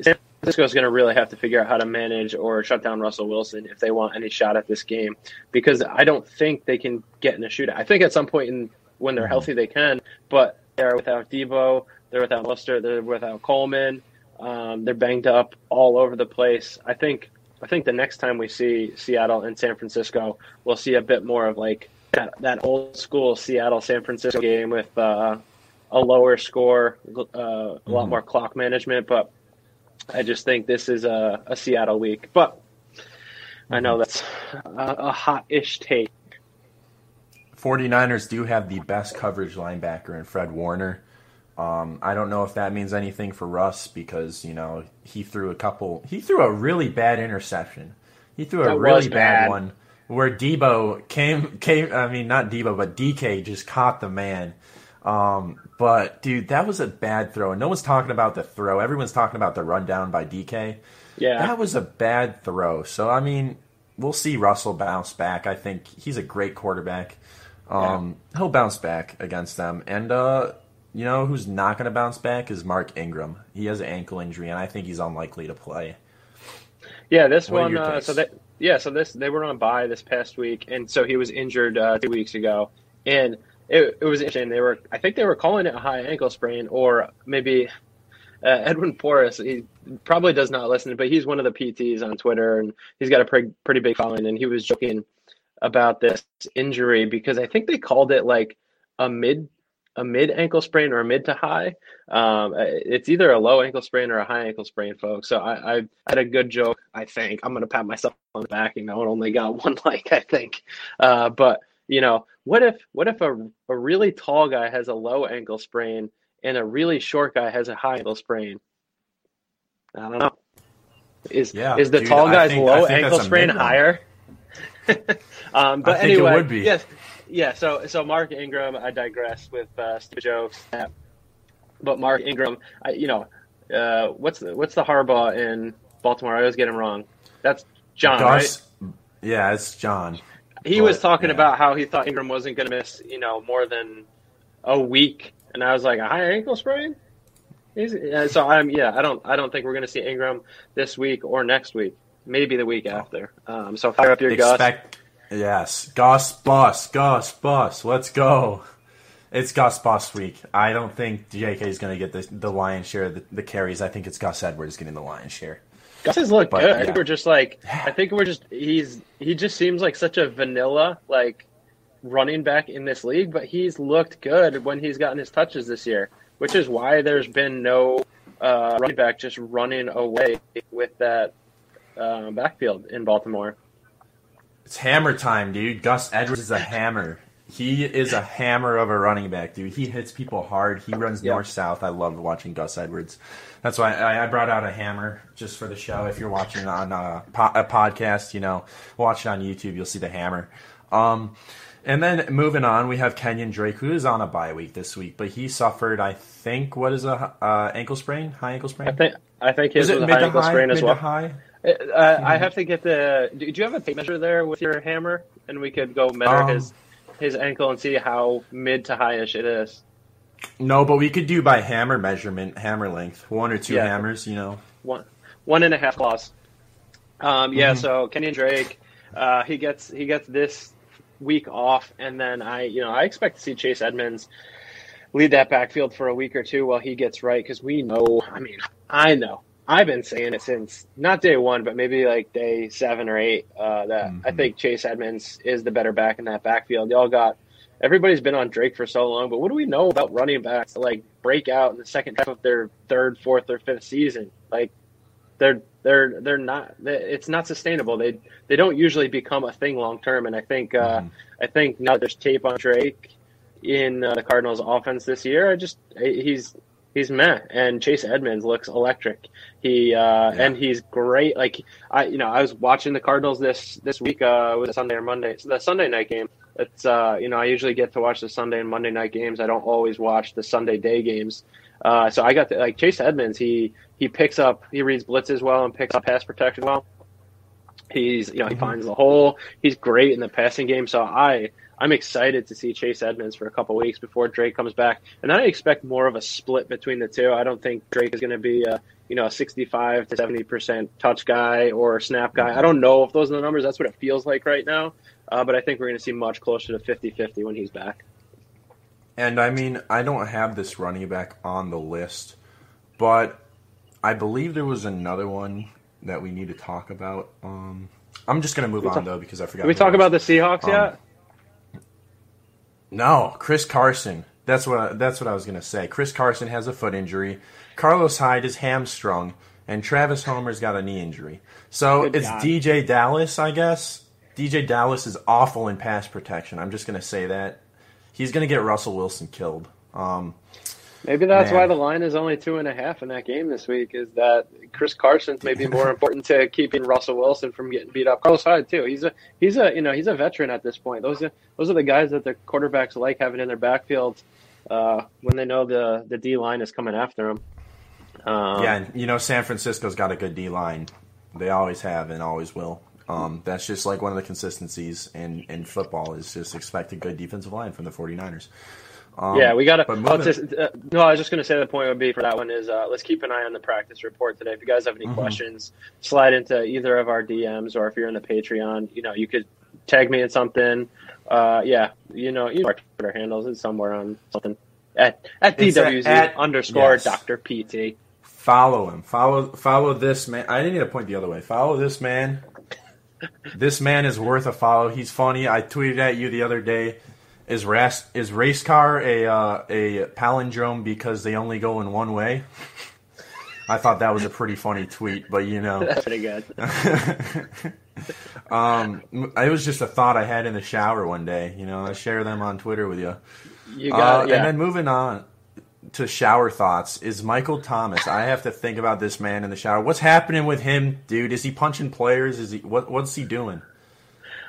San Francisco's going to really have to figure out how to manage or shut down Russell Wilson if they want any shot at this game, because I don't think they can get in a shootout. I think at some point in when they're healthy they can, but they're without Debo, they're without Mustard, they're without Coleman, um, they're banged up all over the place. I think I think the next time we see Seattle and San Francisco, we'll see a bit more of like that, that old school Seattle San Francisco game with uh, a lower score, uh, a lot more clock management. But I just think this is a, a Seattle week. But I know that's a, a hot ish take. 49ers do have the best coverage linebacker in Fred Warner. Um, I don't know if that means anything for Russ because you know he threw a couple. He threw a really bad interception. He threw a That really bad, bad. one where Debo came came. I mean, not Debo, but DK just caught the man. Um, but dude, that was a bad throw. And no one's talking about the throw. Everyone's talking about the rundown by DK. Yeah. That was a bad throw. So I mean, we'll see Russell bounce back. I think he's a great quarterback. Um, He'll bounce back against them. And uh, you know who's not going to bounce back is Mark Ingram. He has an ankle injury, and I think he's unlikely to play. Yeah, this What one. Uh, so that yeah, so this they were on bye this past week, and so he was injured uh, two weeks ago, and it, it was interesting. They were, I think they were calling it a high ankle sprain, or maybe uh, Edwin Porras. He probably does not listen, but he's one of the PTs on Twitter, and he's got a pretty pretty big following, and he was joking about this injury because I think they called it like a mid a mid ankle sprain or a mid to high. Um, it's either a low ankle sprain or a high ankle sprain, folks. So I, I had a good joke. I think I'm going to pat myself on the back. You know, it only got one like I think. Uh, but you know, what if what if a a really tall guy has a low ankle sprain and a really short guy has a high ankle sprain? I don't know. Is Yeah, is the dude, tall guy's think- low ankle sprain higher? um, but I think it anyway, would be. yes, yeah. So so Mark Ingram, I digress with uh, stupid jokes. But Mark Ingram, I, you know, uh, what's the, what's the Harbaugh in Baltimore? I always get him wrong. That's John, right? Yeah, it's John. He But, was talking yeah. about how he thought Ingram wasn't going to miss, you know, more than a week, and I was like, a high ankle sprain. Yeah, so I'm yeah, I don't I don't think we're going to see Ingram this week or next week, maybe the week after. Um, so fire up your Gus. Expect yes, Gus Boss, Gus Boss, Let's go. It's Gus Boss week. I don't think JK is going to get the, the lion's share of the, the carries. I think it's Gus Edwards getting the lion's share. Gus has looked But, good. I think we're just like I think we're just he's he just seems like such a vanilla like running back in this league, but he's looked good when he's gotten his touches this year, which is why there's been no uh, running back just running away with that uh, backfield in Baltimore. It's hammer time, dude. Gus Edwards is a hammer. He is a hammer of a running back, dude. He hits people hard. He runs Yeah. north south. I love watching Gus Edwards. That's why I, I brought out a hammer just for the show. If you're watching on a, po- a podcast, you know, watch it on YouTube, you'll see the hammer. Um, and then moving on, we have Kenyon Drake, who is on a bye week this week, but he suffered, I think, what is a uh, ankle sprain? High ankle sprain? I think I think his was a high ankle high? sprain as well. high? Uh, I have to get the. Do do you have a tape measure there with your hammer, and we could go measure Um, his his ankle and see how mid to highish it is. No, but we could do by hammer measurement, hammer length, one or two Yeah. hammers. You know. one one and a half claws. Um, yeah, Mm-hmm. so Kenyon Drake, uh, he gets he gets this week off, and then I you know I expect to see Chase Edmonds lead that backfield for a week or two while he gets right because we know. I mean, I know. I've been saying it since not day one, but maybe like day seven or eight. Uh, that I Mm-hmm. think Chase Edmonds is the better back in that backfield. Y'all got everybody's been on Drake for so long, but what do we know about running backs that like break out in the second half of their third, fourth, or fifth season? Like they're they're they're not. It's not sustainable. They they don't usually become a thing long term. And I think uh, I think now that there's tape on Drake in uh, the Cardinals' offense this year. I just he's he's meh. And Chase Edmonds looks electric. He uh, and he's great. Like I you know I was watching the Cardinals this this week. Uh, was it Sunday or Monday? So the Sunday night game. It's uh, you know I usually get to watch the Sunday and Monday night games. I don't always watch the Sunday day games. Uh, so I got to, like Chase Edmonds. He he picks up, he reads blitzes well and picks up pass protection well. He's you know he finds the hole. He's great in the passing game. So I I'm excited to see Chase Edmonds for a couple weeks before Drake comes back, and I expect more of a split between the two. I don't think Drake is going to be a you know a 65 to 70 percent touch guy or snap guy. I don't know if those are the numbers. That's what it feels like right now. Uh, but I think we're going to see much closer to 50-50 when he's back. And I mean, I don't have this running back on the list, but I believe there was another one that we need to talk about. Um, I'm just going to move on talk- though because I forgot. Can we talk about the Seahawks Um, yet? No, Chris Carson. That's what I, that's what I was going to say. Chris Carson has a foot injury. Carlos Hyde is hamstrung, and Travis Homer's got a knee injury. So Good it's God. DeeJay Dallas, I guess. DeeJay Dallas is awful in pass protection. I'm just going to say that. He's going to get Russell Wilson killed. Um, Maybe that's man. why the line is only two and a half in that game this week. Is that Chris Carson's maybe more important to keeping Russell Wilson from getting beat up. Carlos Hyde too. He's a he's a you know he's a veteran at this point. Those are those are the guys that the quarterbacks like having in their backfield uh, when they know the the D line is coming after them. Um, yeah, and you know San Francisco's got a good D line. They always have and always will. Um, that's just like one of the consistencies in, in football is just expect a good defensive line from the 49ers. Um, yeah, we got to. Oh, uh, no, I was just going to say the point would be for that one is uh, let's keep an eye on the practice report today. If you guys have any Mm-hmm. questions, slide into either of our DMs, or if you're in the Patreon, you know, you could tag me in something. Uh, yeah, you know, you know our Twitter handles is somewhere on something at at It's DWZ at- underscore yes. Doctor PT. Follow him. Follow follow this man. I didn't need to point the other way. Follow this man. This man is worth a follow. He's funny. I tweeted at you the other day. Is race is race car a uh, a palindrome because they only go in one way? I thought that was a pretty funny tweet, but you know, That's pretty good. um, it was just a thought I had in the shower one day. You know, I share them on Twitter with you. You Uh, got yeah. And then moving on to shower thoughts is Michael Thomas. I have to think about this man in the shower. What's happening with him, dude? Is he punching players? Is he what? What's he doing?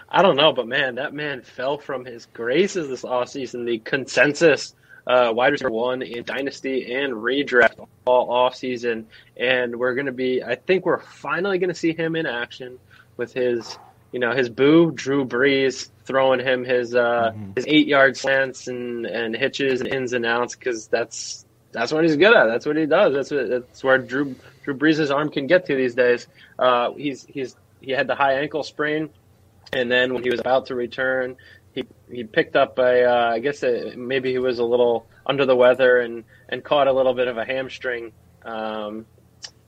I don't know, but man, that man fell from his graces this offseason. The consensus uh, wide receiver one in dynasty and redraft all offseason, and we're going to be. I think we're finally going to see him in action with his, you know, his boo Drew Brees throwing him his uh, his eight yard slants and and hitches and ins and outs because that's that's what he's good at. That's what he does. That's what, that's where Drew Drew Brees' arm can get to these days. Uh, he's he's he had the high ankle sprain and then when he was about to return, he he picked up a uh, I guess a, maybe he was a little under the weather and and caught a little bit of a hamstring um,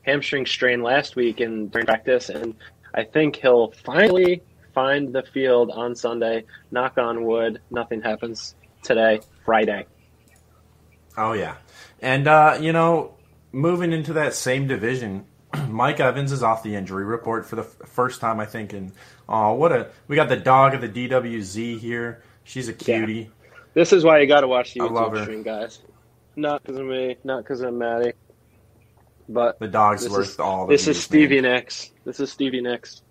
hamstring strain last week in during practice, and I think he'll finally find the field on Sunday. Knock on wood, nothing happens today, Friday. Oh yeah, and uh, you know, moving into that same division, Mike Evans is off the injury report for the f- first time I think. And oh, what a we got the dog of the DWZ here. She's a cutie. This is why you got to watch the YouTube stream, guys. Not because of me, not because of Maddie, but The dog's worth is- all. The this is Stevie man. Nicks. This is Stevie Nicks.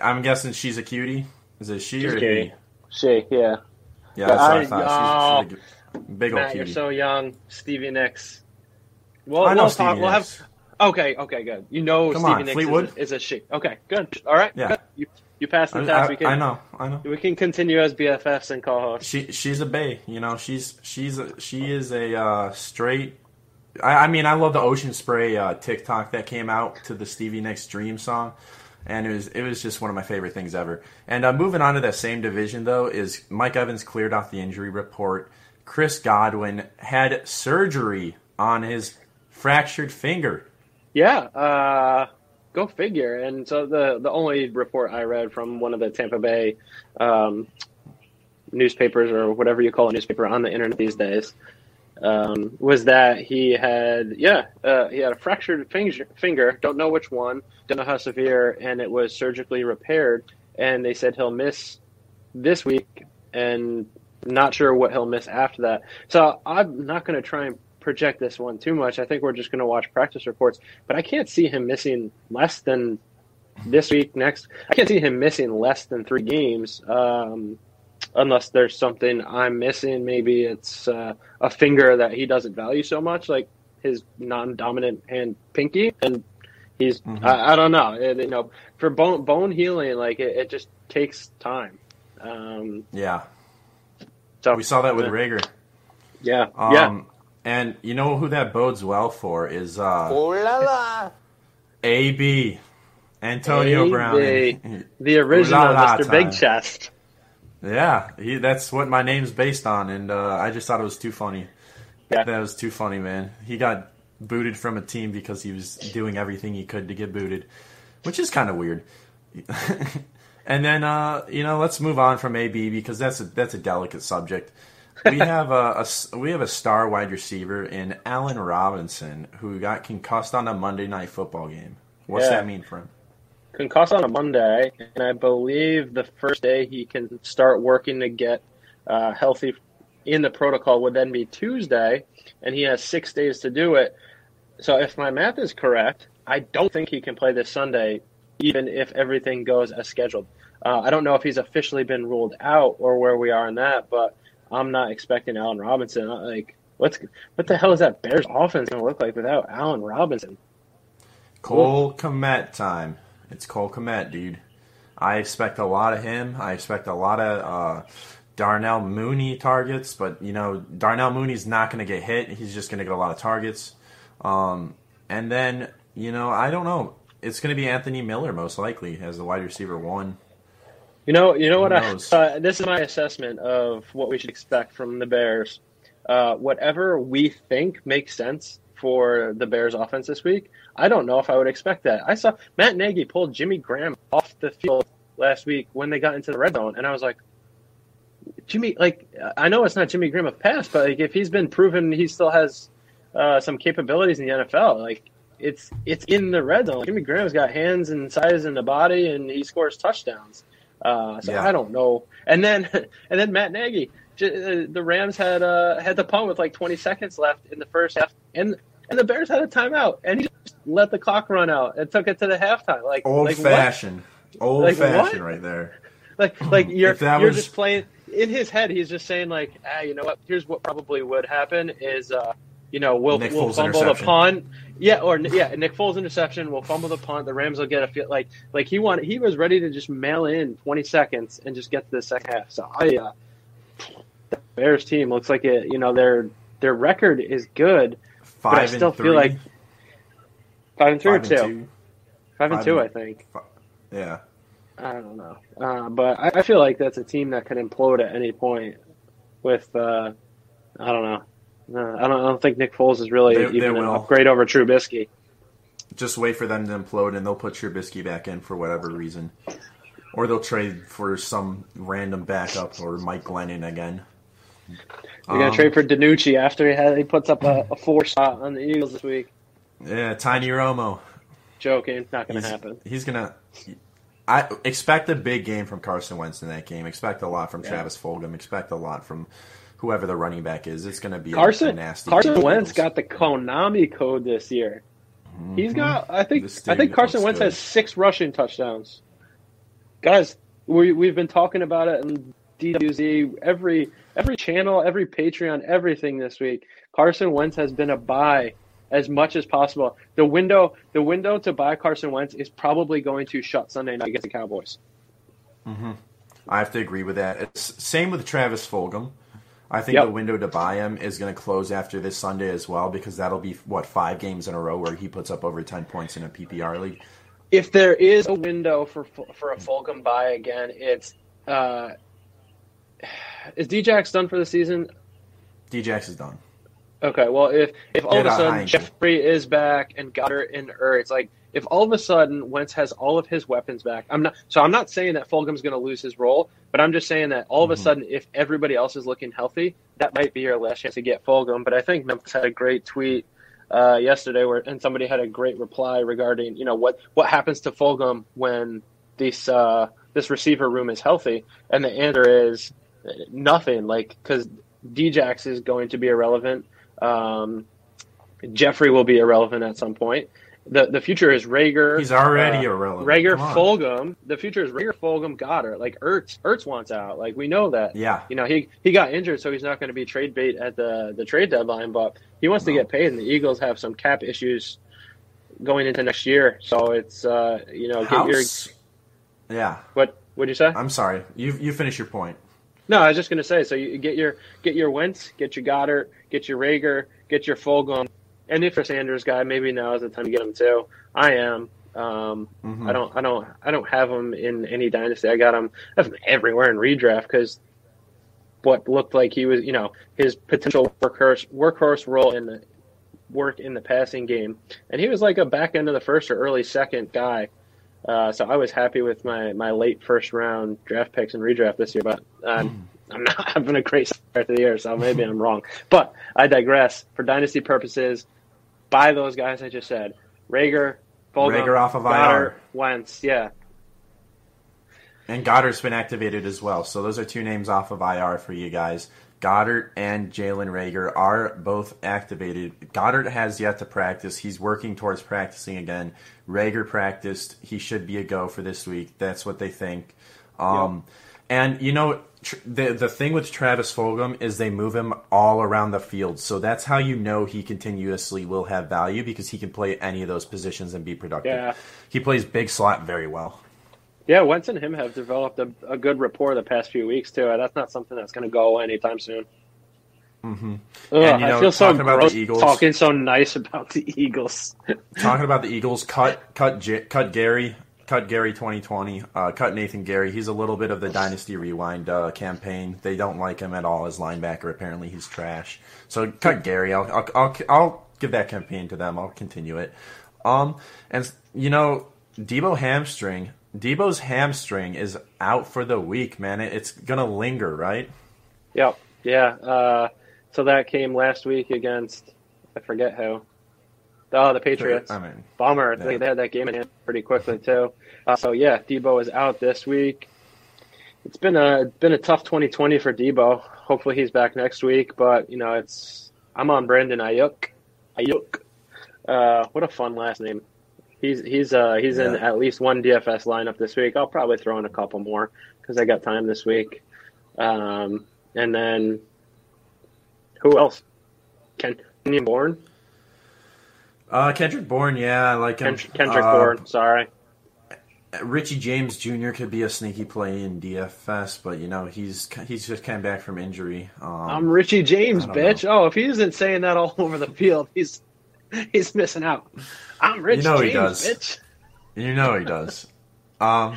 I'm guessing she's a cutie. Is it she She's or cutie. he? She, yeah. Yeah, that's what I, I- thought. She's, she's a big old Matt, you're so young. Stevie Nicks. Well, I know we'll Stevie talk. We'll have. Okay, okay, good. You know Come Stevie on, Nicks Fleetwood? Is, a, is a she. Okay, good. All right. Yeah. good. You you passed the I, test. I- we can. I know, I know. We can continue as BFFs and co-hosts. She she's a bay. You know, she's she's a, she is a uh, straight. I, I mean, I love the Ocean Spray uh, TikTok that came out to the Stevie Nicks Dream song, and it was it was just one of my favorite things ever. And uh, moving on to that same division though is Mike Evans cleared off the injury report. Chris Godwin had surgery on his fractured finger. Yeah. Uh, go figure. And so the the only report I read from one of the Tampa Bay um, newspapers or whatever you call a newspaper on the internet these days um, was that he had yeah uh, he had a fractured finger, don't know which one don't know how severe and it was surgically repaired. And they said he'll miss this week and not sure what he'll miss after that. So i'm not going to try and project this one too much. I think we're just going to watch practice reports but i can't see him missing less than this week next i can't see him missing less than three games. Um, unless there's something I'm missing. Maybe it's uh, a finger that he doesn't value so much, like his non-dominant hand pinky. And He's I, I don't know. It- you know, for bone bone healing, like it, it just takes time. Um, Yeah, so we saw that with yeah. Reagor. Yeah, Um, yeah. And you know who that bodes well for is uh, Oh la la. AB Antonio AB, Brown. The original Ooh la la Mr. Big. Chest. Yeah, he, that's what my name's based on, and uh, I just thought it was too funny. Yeah. That was too funny, man. He got booted from a team because he was doing everything he could to get booted, which is kind of weird. and then, uh, you know, let's move on from AB because that's a, that's a delicate subject. We have a, a we have a star wide receiver in Allen Robinson who got concussed on a Monday night football game. What's Yeah. that mean for him? Concussed on a Monday, and I believe the first day he can start working to get uh, healthy in the protocol would then be Tuesday, and he has six days to do it. So if my math is correct, I don't think he can play this Sunday, even if everything goes as scheduled. Uh, I don't know if he's officially been ruled out or where we are in that, but I'm not expecting Allen Robinson. Uh, Like, what's what the hell is that Bears offense going to look like without Allen Robinson? Cole Kmet time. It's Cole Kmet, dude. I expect a lot of him. I expect a lot of uh, Darnell Mooney targets, but you know Darnell Mooney's not going to get hit. He's just going to get a lot of targets. Um, and then you know I don't know. It's going to be Anthony Miller most likely as the wide receiver one. You know, you know what? I, uh, this is my assessment of what we should expect from the Bears. Uh, whatever we think makes sense for the Bears offense this week, I don't know if I would expect that. I saw Matt Nagy pulled Jimmy Graham off the field last week when they got into the red zone, and I was like, Jimmy, like I know it's not Jimmy Graham of past, but like if he's been proven he still has uh, some capabilities in the NFL, like it's it's in the red zone. Jimmy Graham's got hands and size in the body, and he scores touchdowns. Uh, so Yeah. I don't know. And then and then Matt Nagy, uh, the Rams had uh, had the punt with like 20 seconds left in the first half, and and the Bears had a timeout, and he let the clock run out and took it to the halftime. Like Old like what? fashioned, old Like, fashioned what? right there. Like like you're you're was- just playing in his head. He's just saying like, ah, you know what? Here's what probably would happen is, uh, you know, we'll Nick we'll Foles fumble the punt. Yeah, or yeah, Nick Foles interception. We'll fumble the punt. The Rams will get a feel like like he wanted. He was ready to just mail in 20 seconds and just get to the second half. So I, uh, the Bears team looks like it. You know, their their record is good. Five I and still feel like Five and three Five or and two? two. Five and two, and- I think. Yeah. I don't know, uh, but I, I feel like that's a team that could implode at any point. With uh, I don't know, uh, I don't. I don't think Nick Foles is really They- they even an will. upgrade over Trubisky. Just wait for them to implode, and they'll put Trubisky back in for whatever reason, or they'll trade for some random backup or Mike Glennon again. You're gonna Um, trade for DiNucci after he had he puts up a, a four shot on the Eagles this week. Yeah, Tiny Romo. Joking, not gonna He's, happen. he's gonna. I expect a big game from Carson Wentz in that game. Expect a lot from Yeah. Travis Fulgham. Expect a lot from whoever the running back is. It's gonna be a, a Carson nasty. Carson for Wentz got the Konami code this year. Mm-hmm. He's got. I think. I think Carson Wentz good. has six rushing touchdowns. Guys, we we've been talking about it in DWZ every every channel, every Patreon, everything this week. Carson Wentz has been a buy as much as possible. The window the window to buy Carson Wentz is probably going to shut Sunday night against the Cowboys. I have to agree with that. It's same with Travis Fulgham. I think Yep. the window to buy him is going to close after this Sunday as well because that'll be what five games in a row where he puts up over ten points in a PPR league. if there is a window for for a Fulgham buy again, it's uh, is Djax done for the season? Djax is done. Okay, well if if all of Get a a sudden. Jeffery is back and Goedert and Ertz, like if all of a sudden Wentz has all of his weapons back, I'm not so I'm not saying that Fulgham's going to lose his role, but I'm just saying that all of a Mhm. sudden if everybody else is looking healthy, that might be your last chance to get Fulgham. But I think Memphis had a great tweet uh, yesterday where and somebody had a great reply regarding you know what what happens to Fulgham when this uh, this receiver room is healthy, and the answer is nothing. Like because Djax is going to be irrelevant. Um, Jeffery will be irrelevant at some point. The the future is Reagor. He's already uh, irrelevant. Reagor. Fulgham. The future is Reagor Fulgham Goedert. Like Ertz. Ertz wants out. Like we know that. Yeah, You know he he got injured, so he's not going to be trade bait at the the trade deadline. But he wants to get paid, and the Eagles have some cap issues going into next year. So it's uh, you know get How your yeah. what would you say? I'm sorry. You you finish your point. No, I was just going to say. So you get your get your Wentz, get your Goedert, get your Reagor, get your Fulgham, and if you're a Sanders guy, maybe now is the time to get him too. I am. Um, Mm-hmm. I don't. I don't. I don't have him in any dynasty. I got him. I have him everywhere in redraft because what looked like he was, you know, his potential workhorse workhorse role in the work in the passing game, and he was like a back end of the first or early second guy. Uh, so I was happy with my, my late first round draft picks and redraft this year, but um, I'm not having a great start to the year, so maybe I'm wrong. But I digress. For dynasty purposes, buy those guys I just said: Reagor, Fulgham, Reagor off of Goedert, IR. Wentz. Yeah, And Goedert's been activated as well. So those are two names off of IR for you guys. Goedert and Jalen Reagor are both activated. Goedert has yet to practice. He's working towards practicing again. Reagor practiced. He should be a go for this week. That's what they think. Um, And you know, tr- the the thing with Travis Fulgham is they move him all around the field. So that's how you know he continuously will have value because he can play any of those positions and be productive. Yeah. He plays big slot very well. yeah. Wentz and him have developed a, a good rapport the past few weeks too. That's not something that's going to go away anytime soon. Mm-hmm. And, you know, I feel so talking about the gross Eagles- talking so nice about the Eagles. talking about the Eagles, cut cut cut Gerry, cut Gerry 2020, uh, cut Nathan Gerry. He's a little bit of the Dynasty Rewind uh, campaign. They don't like him at all as linebacker. Apparently, he's trash. So cut Gerry. I'll I'll I'll, I'll give that campaign to them. I'll continue it. Um, and you know, Debo hamstring. Debo's hamstring is out for the week, man. It, it's gonna linger, right? Yep. Yeah. Uh, so that came last week against I forget who. Oh, the Patriots. I mean, Bummer. Yeah. They, they had that game in hand pretty quickly too. Uh, so yeah, Debo is out this week. It's been a been a tough 2020 for Debo. Hopefully he's back next week. But you know, it's I'm on Brandon Aiyuk. Aiyuk. Uh, what a fun last name. He's he's uh he's in at least one DFS lineup this week. I'll probably throw in a couple more because I got time this week. Um, and then who else? Ken Kenyon Bourne. uh, Kendrick Bourne, yeah, I like him. Ken, Kendrick Uh, Bourne. Sorry. Richie James Jr. could be a sneaky play in DFS, but you know he's he's just came back from injury. Um, I'm Richie James, I don't bitch. Oh, if he isn't saying that all over the field, he's he's missing out. I'm Richie You know he does. bitch. you know he does. um,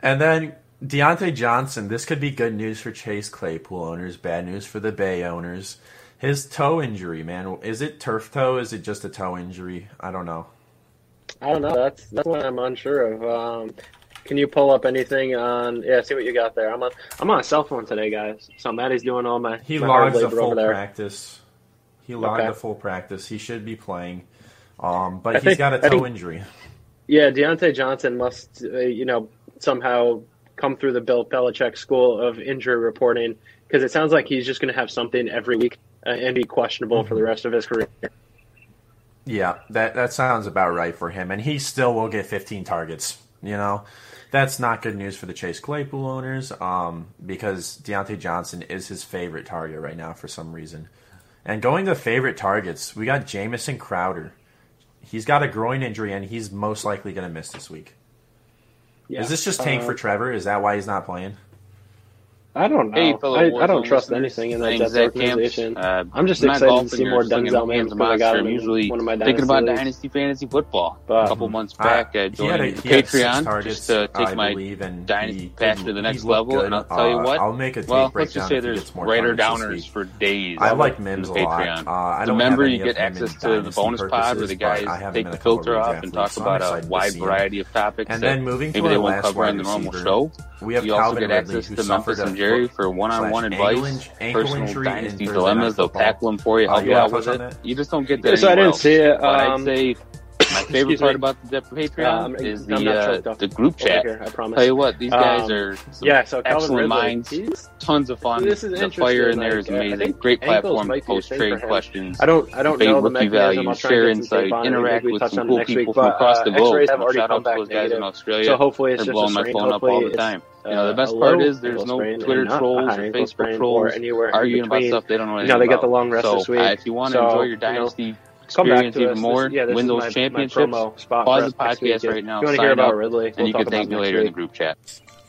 and then Diontae Johnson. This could be good news for Chase Claypool owners, bad news for the Bay owners. His toe injury, man. Is it turf toe? Is it just a toe injury? I don't know. I don't know. That's that's what I'm unsure of. Um, can you pull up anything on? Yeah, see what you got there. I'm on I'm on a cell phone today, guys. So Maddie's doing all my He my logs a full practice. He logged Okay. a full practice. He should be playing, um, but I he's think- got a toe think- injury. Yeah, Diontae Johnson must, uh, you know, somehow come through the Bill Belichick school of injury reporting because it sounds like he's just going to have something every week uh, and be questionable for the rest of his career. Yeah, that that sounds about right for him, and he still will get 15 targets. You know, that's not good news for the Chase Claypool owners, um, because Diontae Johnson is his favorite target right now for some reason. And going to favorite targets, we got Jamison Crowder. He's got a groin injury, and he's most likely going to miss this week. Yeah. Is this just tank Uh, for Trevor? Is that why he's not playing? I don't know. Hey, I, I don't trust anything in that name's Jets organization. Uh, I'm just I'm excited to see more slinging Denzel cans of Mims. I got monster. him I'm usually one of my thinking about dynasty dynasty fantasy football. But- a couple months Uh, back, I he had joined a- he had six Patreon targets, just to take I my believe, and dynasty he pass did- to the next level. good. And I'll tell you Uh, what. I'll make a tape well, let's just say if he there's gets writer downers for days. I like the Mims a Patreon. lot. Uh, I Remember, you get of him in access to the bonus pod where the guys take the filter off and talk about a wide variety of topics. And that then moving to maybe they won't last cover wide on the normal show. we have also Calvin get Ridley, access who to suffered Memphis a and Jerry for one-on-one advice, ankle personal injury dynasty dilemmas. Night They'll tackle them for you, help you you wanna out with touch it. You just don't get that. Yeah, so I didn't else. see it. Um, I'd say my favorite part about the Patreon Um, is the uh, the group chat. here, I promise. Tell you what, these guys Um, are some yeah, so Calvin excellent Ridley, minds. he's- Tons of fun. This is the fire in there is like, uh, I amazing. Great platform to post trade questions. I don't I don't know the rookie. Value, share and get some tape insight, on it. Maybe interact with some cool people from across uh, the globe. Uh, already Shout out to those guys in. Australia. So hopefully it's just blowing my phone up all the time. You uh, know, the best part is there's no Twitter and not a trolls or Facebook trolls or anywhere in arguing about stuff they don't know You anything know, they got the long rest this week. Uh, if you want to enjoy your dynasty experience even us. more, This, yeah, win those my, championships, my pause the podcast right now, If you want to hear about up, Ridley, and we'll you can thank me later in the group chat.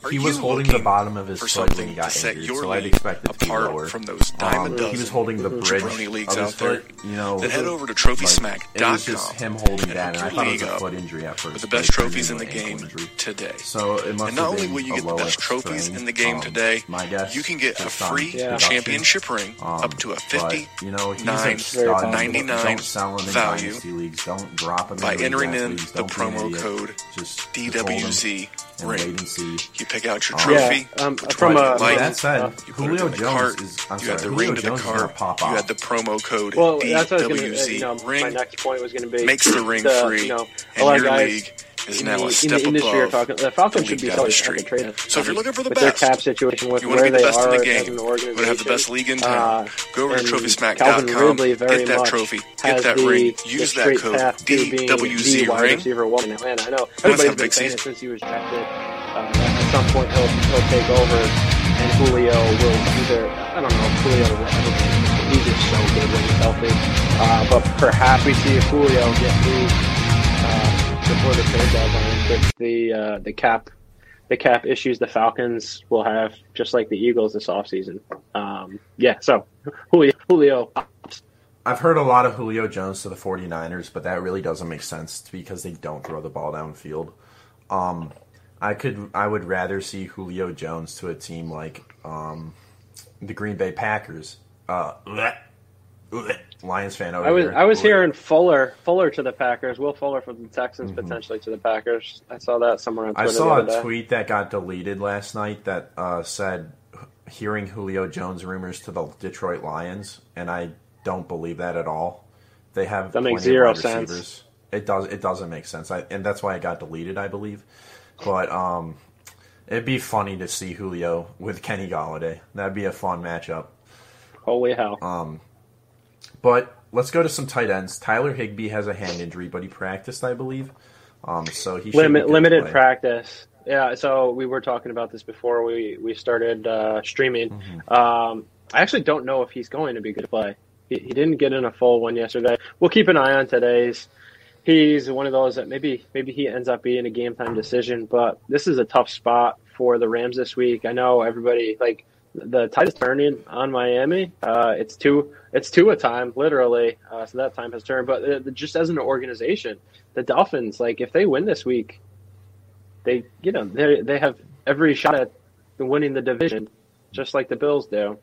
Are he was holding the bottom of his for foot when he got injured, so I'd league expect it to be lower. from those dime Um, he was holding the bridge jabroni leagues of his out there, foot, you know. then head over to like, it was TrophySmack.com just him holding that, and I thought it was a foot injury at first. with the best trophies in the game injury. today. So it must And not only will you get the best trophies strain. in the game Um, today, my guess, you can get a free Yeah. championship ring Um, up to a but, 50 you know, he's nine a stud. 99 Don't sell him in value dynasty leagues. Don't drop him by entering in the Don't be an promo code Just, just DWZ and wait and see. You pick out your Um, trophy, Yeah, um, from one a- you like. that said, uh, you put Julio in the Jones cart. is. I'm you sorry, add the Julio ring to the Jones is gonna cart. pop You had the promo code Well, that's what I was going to. DWZ You know, ring. my next point was going to be makes the ring the, free, You know, a and lot of your guys league is in now the, a step in the industry are talking. The the Falcons should be selling street. traded. So if you're looking for the best, their cap situation, with you want to be the best in the game, you want to have the best league in uh, town. Go over to TrophySmack.com, Calvin Ridley very get that trophy, get that the, ring, use that code DWZ ring. receiver one in Atlanta. I know everybody's a been big saying season. it since he was drafted. Uh, at some point he'll he'll take over, and Julio will either I don't know if Julio will ever be. He's just so good when he's healthy. Uh, but perhaps we see Julio get through uh, before the trade deadline with the uh, the cap the cap issues the Falcons will have, just like the Eagles this offseason. Um, yeah, so Julio, Julio I've heard a lot of Julio Jones to the 49ers, but that really doesn't make sense because they don't throw the ball downfield. Um, I could, I would rather see Julio Jones to a team like um, the Green Bay Packers. Uh, Lions fan over I was here. I was hearing Fuller Fuller to the Packers, Will Fuller from the Texans potentially to the Packers. I saw that somewhere on Mm-hmm. I saw a day. tweet that got deleted last night that uh, said hearing Julio Jones rumors to the Detroit Lions, and I don't believe that at all. They have That makes zero sense. receivers. It does. It doesn't make sense, I, and that's why it got deleted, I believe. But um, it'd be funny to see Julio with Kenny Golladay. That'd be a fun matchup. Holy hell! Um, but let's go to some tight ends. Tyler Higbee has a hand injury, but he practiced, I believe. Um, so he Limit, limited practice. Yeah, so we were talking about this before we we started uh, streaming. Mm-hmm. Um, I actually don't know if he's going to be good to play. He, he didn't get in a full one yesterday. We'll keep an eye on today's. He's one of those that maybe maybe he ends up being a game time decision, but this is a tough spot for the Rams this week. I know everybody like the tide is turning on Miami. Uh, it's two it's two a time literally, uh, so that time has turned. But uh, just as an organization, the Dolphins like if they win this week, they you know they they have every shot at winning the division, just like the Bills do.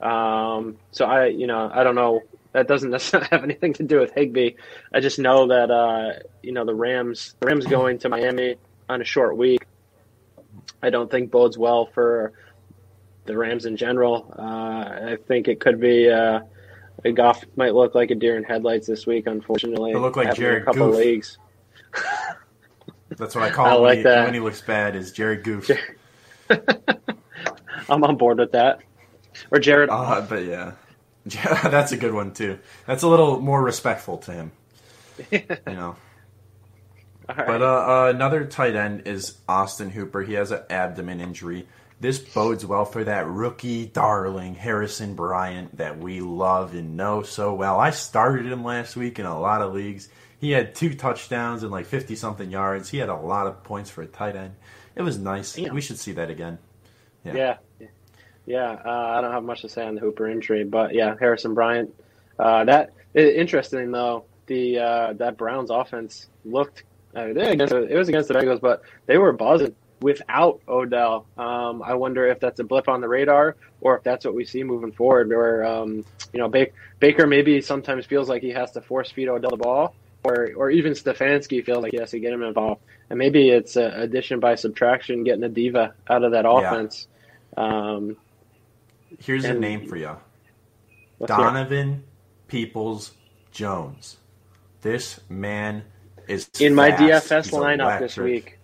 Um, so I you know I don't know that doesn't necessarily have anything to do with Higbee. I just know that uh, you know the Rams the Rams going to Miami on a short week. I don't think bodes well for the Rams in general. Uh, I think it could be uh, Goff might look like a deer in headlights this week. Unfortunately, He'll look like Jared a couple Goff. leagues. That's what I call I him like when, he, that. when he looks bad. Is Jared Goof? I'm on board with that. Or Jared. Uh, but yeah, yeah, that's a good one too. That's a little more respectful to him, you know. Right. But uh, uh, another tight end is Austin Hooper. He has an abdomen injury. This bodes well for that rookie darling Harrison Bryant that we love and know so well. I started him last week in a lot of leagues. He had two touchdowns and like fifty something yards. He had a lot of points for a tight end. It was nice. We should see that again. Yeah. Yeah, yeah. Uh, I don't have much to say on the Hooper injury, but yeah, Harrison Bryant. Uh, that interesting though. The uh, that Browns offense looked. Uh, they against, it was against the Bengals, but they were buzzing without Odell. Um, I wonder if that's a blip on the radar or if that's what we see moving forward. Where um, you know ba- Baker maybe sometimes feels like he has to force feed Odell the ball, or or even Stefanski feels like he has to get him involved. And maybe it's uh, addition by subtraction, getting a diva out of that Yeah. offense. Um, Here's a name for you. Donovan Peoples Jones. This man is in my. DFS He's lineup this week.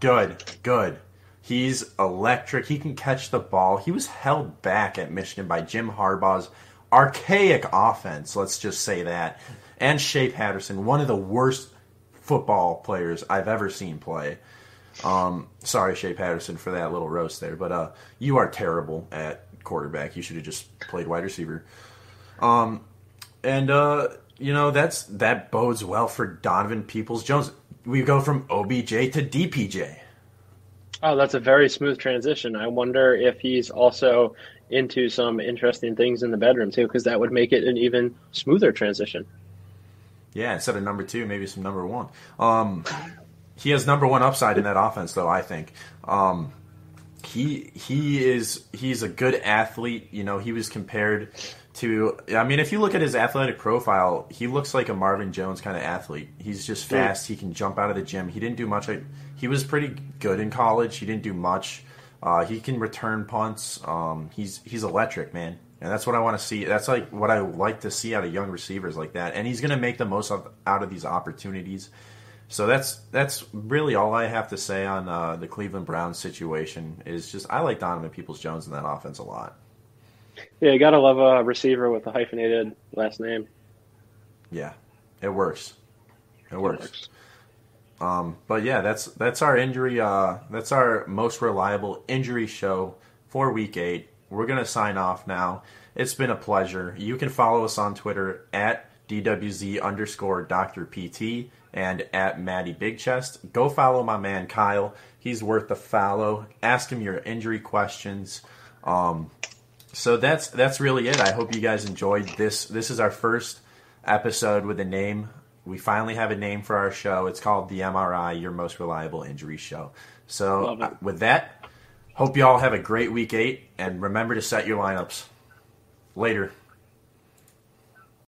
Good, good. He's electric. He can catch the ball. He was held back at Michigan by Jim Harbaugh's archaic offense. Let's just say that. And Shea Patterson, one of the worst football players I've ever seen play. Um, sorry, Shea Patterson, for that little roast there, but uh, you are terrible at quarterback. You should have just played wide receiver. Um, and uh, you know that's that bodes well for Donovan Peoples Jones. We go from OBJ to DPJ. Oh, that's a very smooth transition. I wonder if he's also into some interesting things in the bedroom too, because that would make it an even smoother transition. Yeah, instead of number two, maybe some number one. Um, he has number one upside in that offense, though. I think um, he he is he's a good athlete. You know, he was compared to. I mean, if you look at his athletic profile, he looks like a Marvin Jones kind of athlete. He's just fast. He can jump out of the gym. He didn't do much. Like, he was pretty good in college. He didn't do much. Uh, he can return punts. Um, he's he's electric, man. And that's what I want to see. That's like what I like to see out of young receivers like that. And he's going to make the most of, out of these opportunities. So that's that's really all I have to say on uh, the Cleveland Browns situation. Is just I like Donovan Peoples Jones in that offense a lot. Yeah, you gotta love a receiver with a hyphenated last name. Yeah, it works. It works. Um, but yeah, that's that's our injury. Uh, that's our most reliable injury show for Week Eight. We're gonna sign off now. It's been a pleasure. You can follow us on Twitter at DWZ underscore Dr. PT and at Maddie Big Chest. Go follow my man Kyle. He's worth the follow. Ask him your injury questions. Um, so that's that's really it. I hope you guys enjoyed this. This is our first episode with a name. We finally have a name for our show. It's called the MRI, your most reliable injury show. So uh, with that, hope you all have a great week eight, and remember to set your lineups. Later.